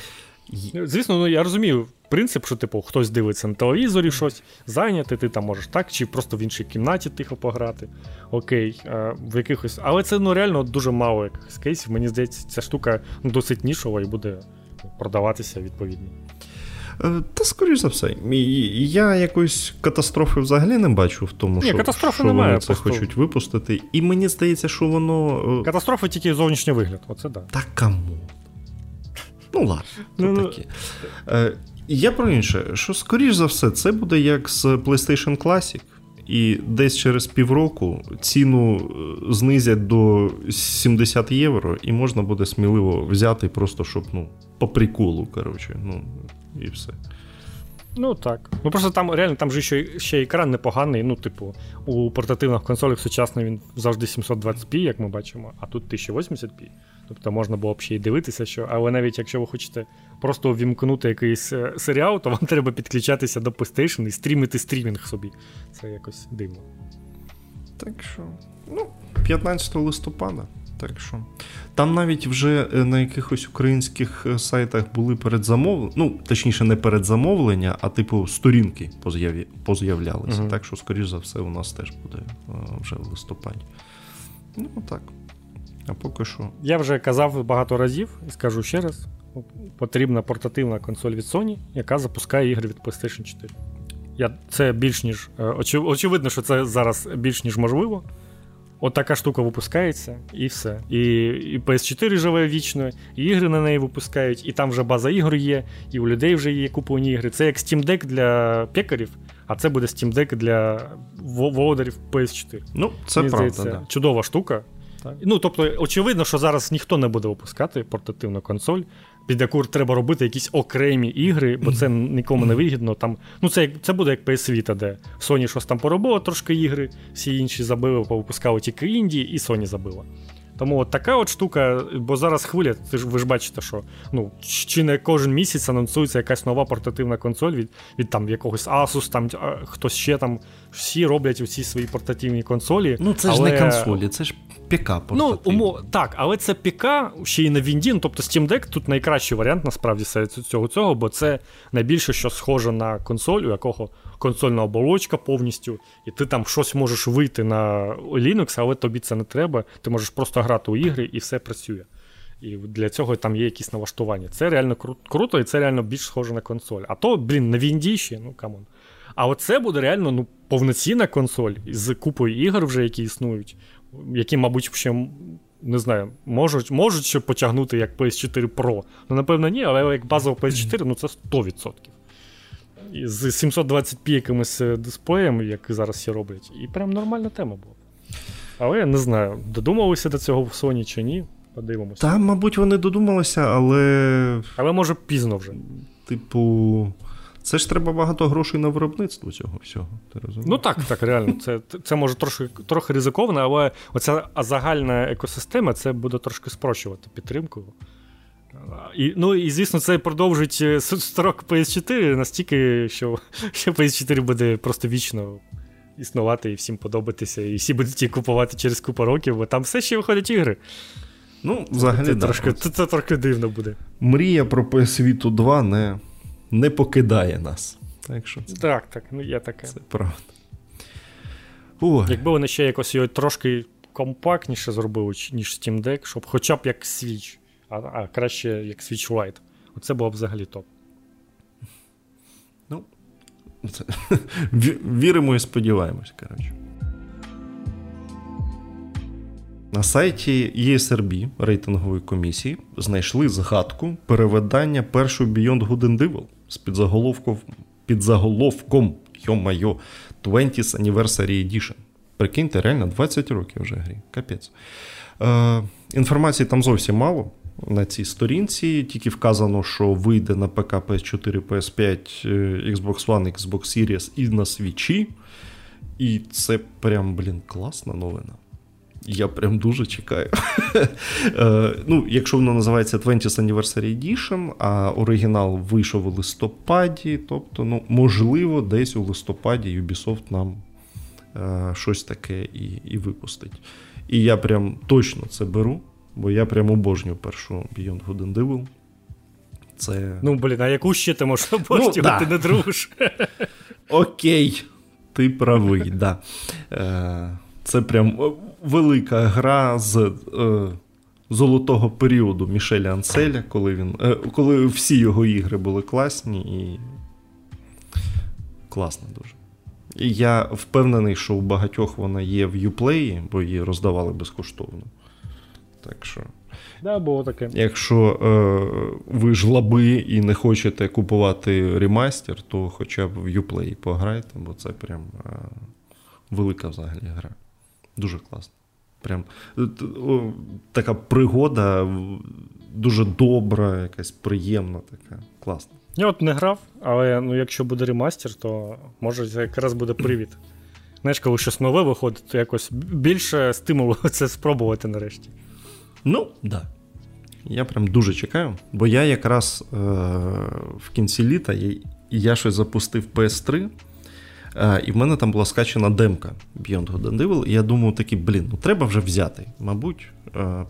Звісно, ну я розумію принцип, що типу хтось дивиться на телевізорі щось, зайняти, ти там можеш так, чи просто в іншій кімнаті тихо пограти. Окей, а, в якихось. Але це ну реально дуже мало якихось кейсів. Мені здається, ця штука ну, досить нішова і буде продаватися відповідно. Е, та, скоріш за все, я якоїсь катастрофи взагалі не бачу в тому, Ні, що катастрофи що немає, вони це просто... хочуть випустити. І мені здається, що воно. Е, Катастрофи тільки зовнішній вигляд. Оце да. Та кому? Ну, ладно, то ну, такі. Я про інше, що, скоріш за все, це буде як з PlayStation Classic. і десь через півроку ціну е, знизять до 70 євро, і можна буде сміливо взяти, просто щоб ну, по приколу, коротше, ну і все. Ну так. Ну просто там реально там же ще ще екран непоганий. Ну, типу, у портативних консолях сучасно він завжди 720p, як ми бачимо, а тут 1080p. Тобто можна було б ще й дивитися, що. Але навіть якщо ви хочете просто увімкнути якийсь е, серіал, то вам треба підключатися до PlayStation і стрімити стрімінг собі. Це якось дивно. Так що, ну, 15 листопада. Так що там навіть вже е, на якихось українських е, сайтах були передзамовлення, ну точніше, не передзамовлення, а типу сторінки поз'яві... поз'являлися. uh Так що, скоріш за все, у нас теж буде вже в листопаді. Ну, так. А поки що. Я вже казав багато разів і скажу ще раз: потрібна портативна консоль від Sony, яка запускає ігри від PlayStation 4. Я, Це більш ніж. Е, очевидно, що це зараз більш ніж можливо. От така штука випускається, і все. І і PS4 живе вічно, і ігри на неї випускають, і там вже база ігор є, і у людей вже є куповані ігри. Це як Steam Deck для пекарів, а це буде Steam Deck для володарів PS4. Ну, це Мені правда, здається, да. чудова штука. Так. Ну, тобто, очевидно, що зараз ніхто не буде випускати портативну консоль, під яку треба робити якісь окремі ігри, бо це нікому не вигідно. Там, ну Це це буде як PS Vita, де Sony щось там поробила трошки ігри, всі інші забили, повипускали тільки Індії, і Sony забила. Тому от така от штука, бо зараз хвиля, ти ж ви ж бачите, що ну, чи не кожен місяць анонсується якась нова портативна консоль від від там якогось Asus, там хтось ще там. Всі роблять усі свої портативні консолі. Ну, це але... ж не консолі, це ж ПК Ну, умов... Так, але це ПК ще й на Вінді, ну, тобто Steam Deck тут найкращий варіант насправді серед цього цього, бо це найбільше, що схоже на консоль, у якого консольна оболочка повністю, і ти там щось можеш вийти на Linux, але тобі це не треба. Ти можеш просто грати у ігри і все працює. І для цього там є якісь налаштування. Це реально кру- круто, і це реально більш схоже на консоль. А то, блін, на Вінді ще, ну come on. А оце буде реально ну, повноцінна консоль з купою ігор, вже які існують, які, мабуть, ще не знаю, можуть можуть ще потягнути як PS4 Pro. Ну, напевно, ні, але як базова PS4, ну це 100%. І з 720p якимось е, дисплеєм, як зараз всі роблять, і прям нормальна тема була. Але я не знаю, додумалися до цього в Sony чи ні. Подивимося. Та, мабуть, вони додумалися, але. Але може пізно вже. Типу. Це ж треба багато грошей на виробництво цього всього. ти розумієш? Ну так, так, реально. Це це може трошки трохи ризиковано, але оця загальна екосистема це буде трошки спрощувати підтримку. І, Ну і звісно, це продовжить е, строк PS4 настільки, що, що PS4 буде просто вічно існувати і всім подобатися, і всі будуть її купувати через купу років, бо там все ще виходять ігри. Ну, взагалі, це, да, трошки, це, це трохи дивно буде. Мрія про PS Vita 2 не не покидає нас. Так, що це... так, так, ну є таке. Це правда. Ой. Якби вони ще якось його трошки компактніше зробили, ніж Steam Deck, щоб хоча б як Switch, а а краще як Switch Lite. Оце було б взагалі топ. Ну, це... віримо і сподіваємось, коротше. На сайті ESRB рейтингової комісії знайшли згадку переведення першої Beyond Good and Evil з підзаголовком підзаголовком йо-майо 20th Anniversary Edition. Прикиньте, реально 20 років вже грі. Капець. Е, Інформації там зовсім мало. На цій сторінці тільки вказано, що вийде на ПК PS4, PS5, Xbox One, Xbox Series і на свічі. І це прям, блін, класна новина. Я прям дуже чекаю. Е, ну, Якщо воно називається 20th Anniversary Edition, а оригінал вийшов у листопаді, тобто, ну, можливо, десь у листопаді Ubisoft нам е, щось таке і і випустить. І я прям точно це беру, бо я прям обожнюю першу Beyond Good and Evil. Це... Ну, блін, а яку ще ти можеш обожнювати, ну, да. ти не друж? Окей, ти правий, да. Е, Це прям велика гра з е, золотого періоду Мішеля Анселя, коли він, е, коли всі його ігри були класні і класно дуже. І я впевнений, що у багатьох вона є в Uplay, бо її роздавали безкоштовно. Так що. Да, було таке. Якщо е, ви ж лаби і не хочете купувати ремастер, то хоча б в Uplay пограйте, бо це прям е, велика взагалі гра. Дуже класно. Прям така пригода, дуже добра, якась приємна, така класна. Я от не грав, але ну, якщо буде ремастер, то може це якраз буде привід. Знаєш, коли щось нове виходить, то якось більше стимулу це спробувати нарешті. Ну, так. Да. Я прям дуже чекаю, бо я якраз е- в кінці літа я, я щось запустив PS3. І в мене там була скачена демка Beyond Good and Evil, і я думав такий, блін, ну треба вже взяти, мабуть,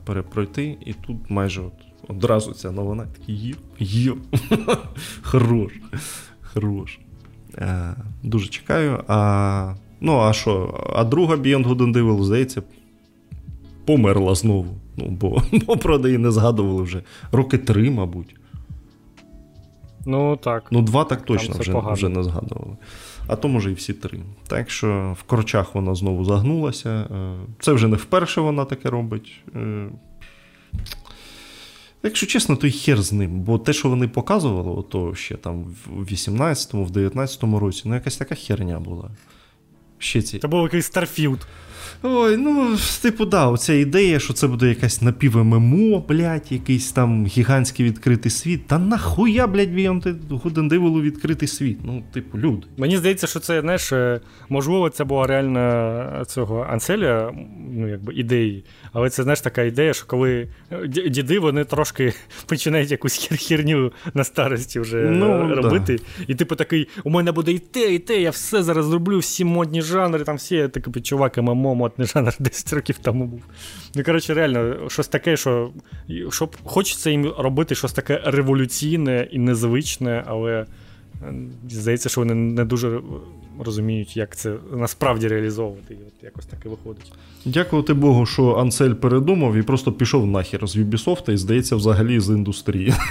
перепройти, і тут майже от одразу ця новина такий є, є. Хорош. Хорош. Дуже чекаю. А ну, а що? А друга Beyond Good and Evil, здається, померла знову. Ну, Бо бо про неї не згадували вже роки три, мабуть. Ну, так. Ну, два так точно вже вже не згадували а то може і всі три. Так що в корчах вона знову загнулася. Е, це вже не вперше вона таке робить. Е, якщо чесно, то й хер з ним, бо те, що вони показували, то ще там в 18-му, в 19-му році, ну якась така херня була. Ще ці... Це був якийсь Starfield. Ой, ну, типу, да, оця ідея, що це буде якась напів-ММО, блядь, якийсь там гігантський відкритий світ. Та нахуя, блядь, Good and Evil'у відкритий світ? Ну, типу, люди. Мені здається, що це, знаєш, е, можливо, це була реальна цього Анселя, ну, якби ідеї. Але це, знаєш, така ідея, що коли е, діди, вони трошки починають якусь херню на старості вже ну, робити. Да. І типу такий, у мене буде і те, і те, я все зараз зроблю, всі модні жанри, там всі, я такий чувак, ММО, модний жанр 10 років тому був. Ну, коротше, реально, щось таке, що щоб хочеться їм робити щось таке революційне і незвичне, але е, здається, що вони не дуже розуміють, як це насправді реалізовувати. І от якось таке виходить. Дякувати Богу, що Анцель передумав і просто пішов нахер з Ubisoft і, здається, взагалі з індустрії.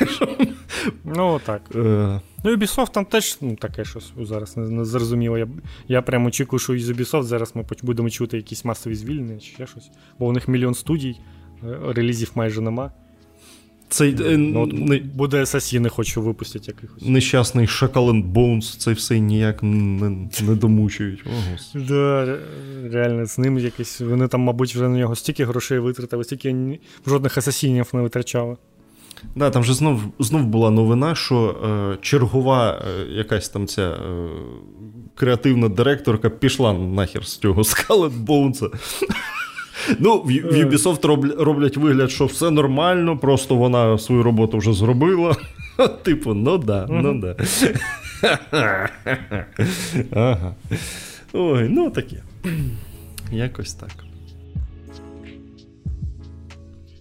Ну, так. Е... Ну, Ubisoft там теж ну, таке щось зараз не, не зрозуміло. Я я прямо очікую, що із Ubisoft зараз ми будемо чути якісь масові звільнення чи ще щось. Бо у них мільйон студій, е, релізів майже нема. Цей, е, ну, от не, Буде асасіни, хочу випустити якихось. Нещасний Шакален Боунс, цей все ніяк не не домучують. О, да, Реально, з ним якось. Вони там, мабуть, вже на нього стільки грошей витратили, стільки жодних асасінів не витрачали. Да, Там же знов знов була новина, що е, чергова е, якась там ця е, креативна директорка пішла нахер з цього Scarlet Bones. Ну, в, в. Ubisoft роблять вигляд, що все нормально, просто вона свою роботу вже зробила. Типу, ну да, ну да. Ага. Ой, ну таке. Якось так.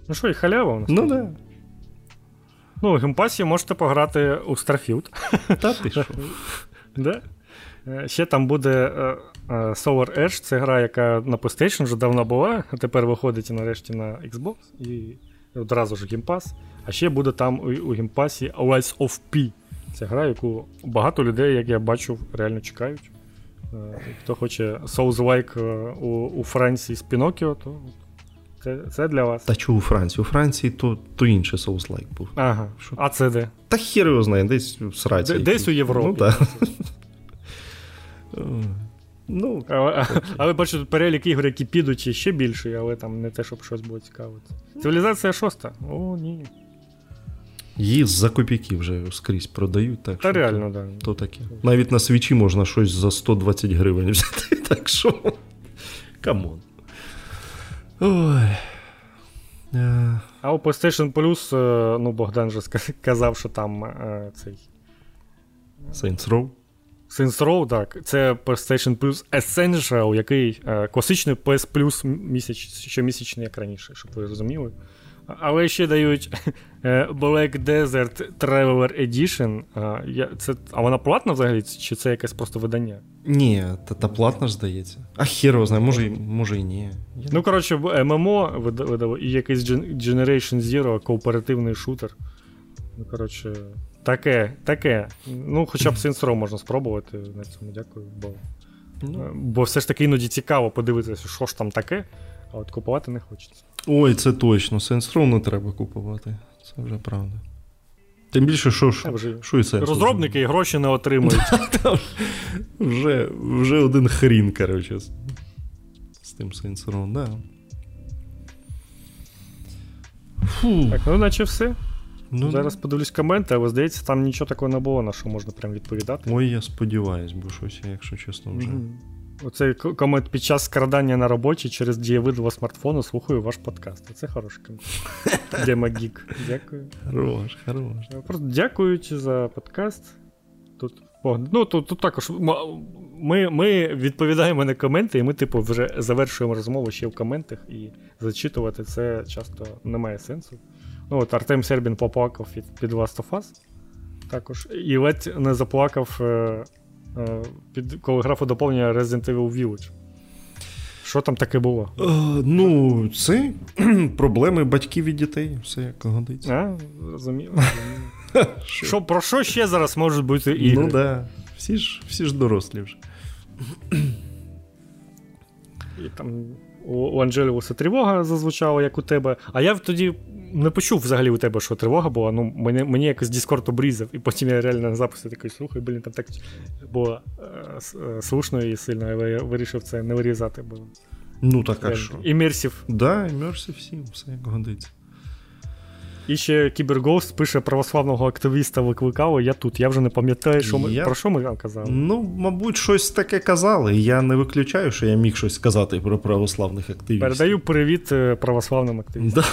Ну що, і халява у нас? Ну да. Ну, у геймпасі можете пограти у Starfield. Та ти що? Да? Е, ще там буде е, е, Solar Ash, це гра, яка на PlayStation вже давно була, а тепер виходить нарешті на Xbox і одразу ж геймпас. А ще буде там у геймпасі Lies of P. Це гра, яку багато людей, як я бачу, реально чекають. Хто хоче Souls-like у, у Франції з Pinocchio, то це це для вас. Та чого у Франції? У Франції то то інший Souls-like був. Ага. Що? А це де? Та хер його знає, десь в сраці. Десь у Європі. Ну, так. Ну, Але, але бачу, тут перелік ігор, які підуть ще більше, але там не те, щоб щось було цікаве. Цивілізація шоста. О, ні. Її за копійки вже скрізь продають. так Та що реально, так. Да. То таке. Навіть на свічі можна щось за 120 гривень взяти. Так що. Come on. Ой. А у PlayStation Plus, е, ну, Богдан же сказав, що там е, цей. Saints Row. Saints Row, так. Це PlayStation Plus Essential, який е, класичний PS Plus місяць, щомісячний, як раніше, щоб ви розуміли. Але ще дають Black Desert Traveler Edition. Це, А вона платна взагалі, чи це якесь просто видання? Ні, та, та платна ж здається. А хіро знає, може може і ні. Я... Ну, коротше, ММО видало і якийсь Generation Zero, кооперативний шутер. Ну, коротше, таке, таке. Ну, хоча б Saints Row можна спробувати. На цьому дякую. Бо ну. бо все ж таки іноді цікаво подивитися, що ж там таке, а от купувати не хочеться. Ой, це точно. Saints Row не треба купувати. Це вже правда. Тим більше, що ж, що і це. Розробники і гроші не отримують. Вже вже один хрін, коротше. з тим сенсором, да. Фу. Так, ну наче все. Ну, Зараз подивлюсь коменти, але здається, там нічого такого не було, на що можна прям відповідати. Ой, я сподіваюсь, бо щось, якщо чесно, вже. Оцей комент під час скрадання на роботі через дієвидла смартфону слухаю ваш подкаст. Це хороший комент. Демагік. Дякую. Хорош, хорош. Просто дякуючи за подкаст. Тут ну, тут, тут також ми ми відповідаємо на коменти, і ми, типу, вже завершуємо розмову ще в коментах, і зачитувати це часто не має сенсу. Ну, от Артем Сербін поплакав під, під Last of Us також. І ледь не заплакав, е, е, під, коли графу доповнення Resident Evil Village. Що там таке було? Е, ну, це проблеми батьків і дітей, все як годиться. А, розумію. Що, Про що ще зараз можуть бути ігри? Ну так. Да. Всі ж всі ж дорослі вже. І там у Анджеліуса тривога зазвучала, як у тебе. А я тоді не почув взагалі у тебе, що тривога була. Ну, Мені мені якось Discord обрізав, і потім я реально на записі такий слухай, блін, там так було е, слушно і сильно, але я вирішив це не вирізати. Бо... Ну так а що? Імерсів. Да, імерсів всім, все як годиться. І ще Кібергост пише православного активіста викликали. Я тут. Я вже не пам'ятаю, що ми, я... про що ми казали. Ну, мабуть, щось таке казали. Я не виключаю, що я міг щось сказати про православних активістів. Передаю привіт е, православним активістам.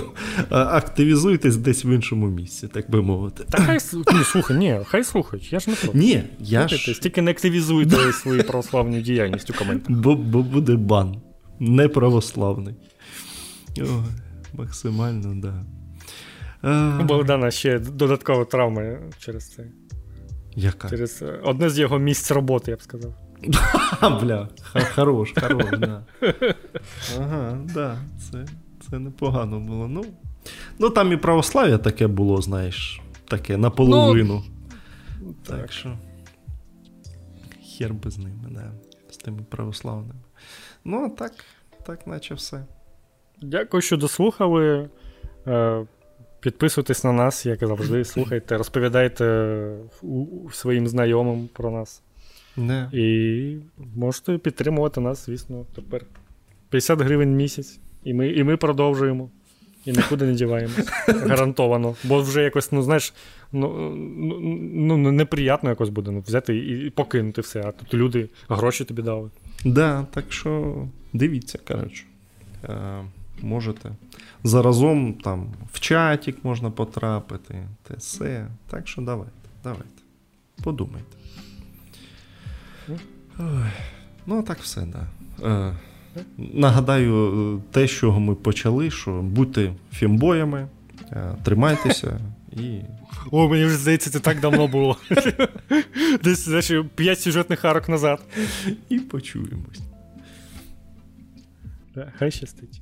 Активізуйтесь десь в іншому місці, так би мовити. Та хай ні, слухай, ні, хай слухають. Я ж не проти. Ні, я ж... Тільки не активізуйте свою православну діяльність у коментах. Бо, бо буде бан. Неправославний. О, максимально, так. Да. У Богдана ще додаткова травма через це. Яка? Через е, одне з його місць роботи, я б сказав. Бля, хорош, хорош, да. Ага, да, це це непогано було. Ну, ну там і православ'я таке було, знаєш, таке наполовину. Ну, так. так що. Хер без ними, да, з тими православними. Ну, а так, так, наче все. Дякую, що дослухали. Е, Підписуйтесь на нас, як завжди, слухайте, розповідайте своїм знайомим про нас. Не. І можете підтримувати нас, звісно, тепер 50 гривень місяць. І ми і ми продовжуємо. І нікуди не діваємось. Гарантовано. Бо вже якось, ну знаєш, ну ну, ну неприємно якось буде ну, взяти і покинути все. А тут люди гроші тобі дали. Да, так що дивіться, коротше. Е, можете. Заразом там в чатик можна потрапити, те все. Так що давайте, давайте. Подумайте. Ой. Ну, а так все, да. Е, Нагадаю, те, з чого ми почали, що будьте фімбоями, е, тримайтеся і. О, мені вже здається, це так давно було. Десь знаєш, 5 сюжетних арок назад. І почуємось. Хай щастить.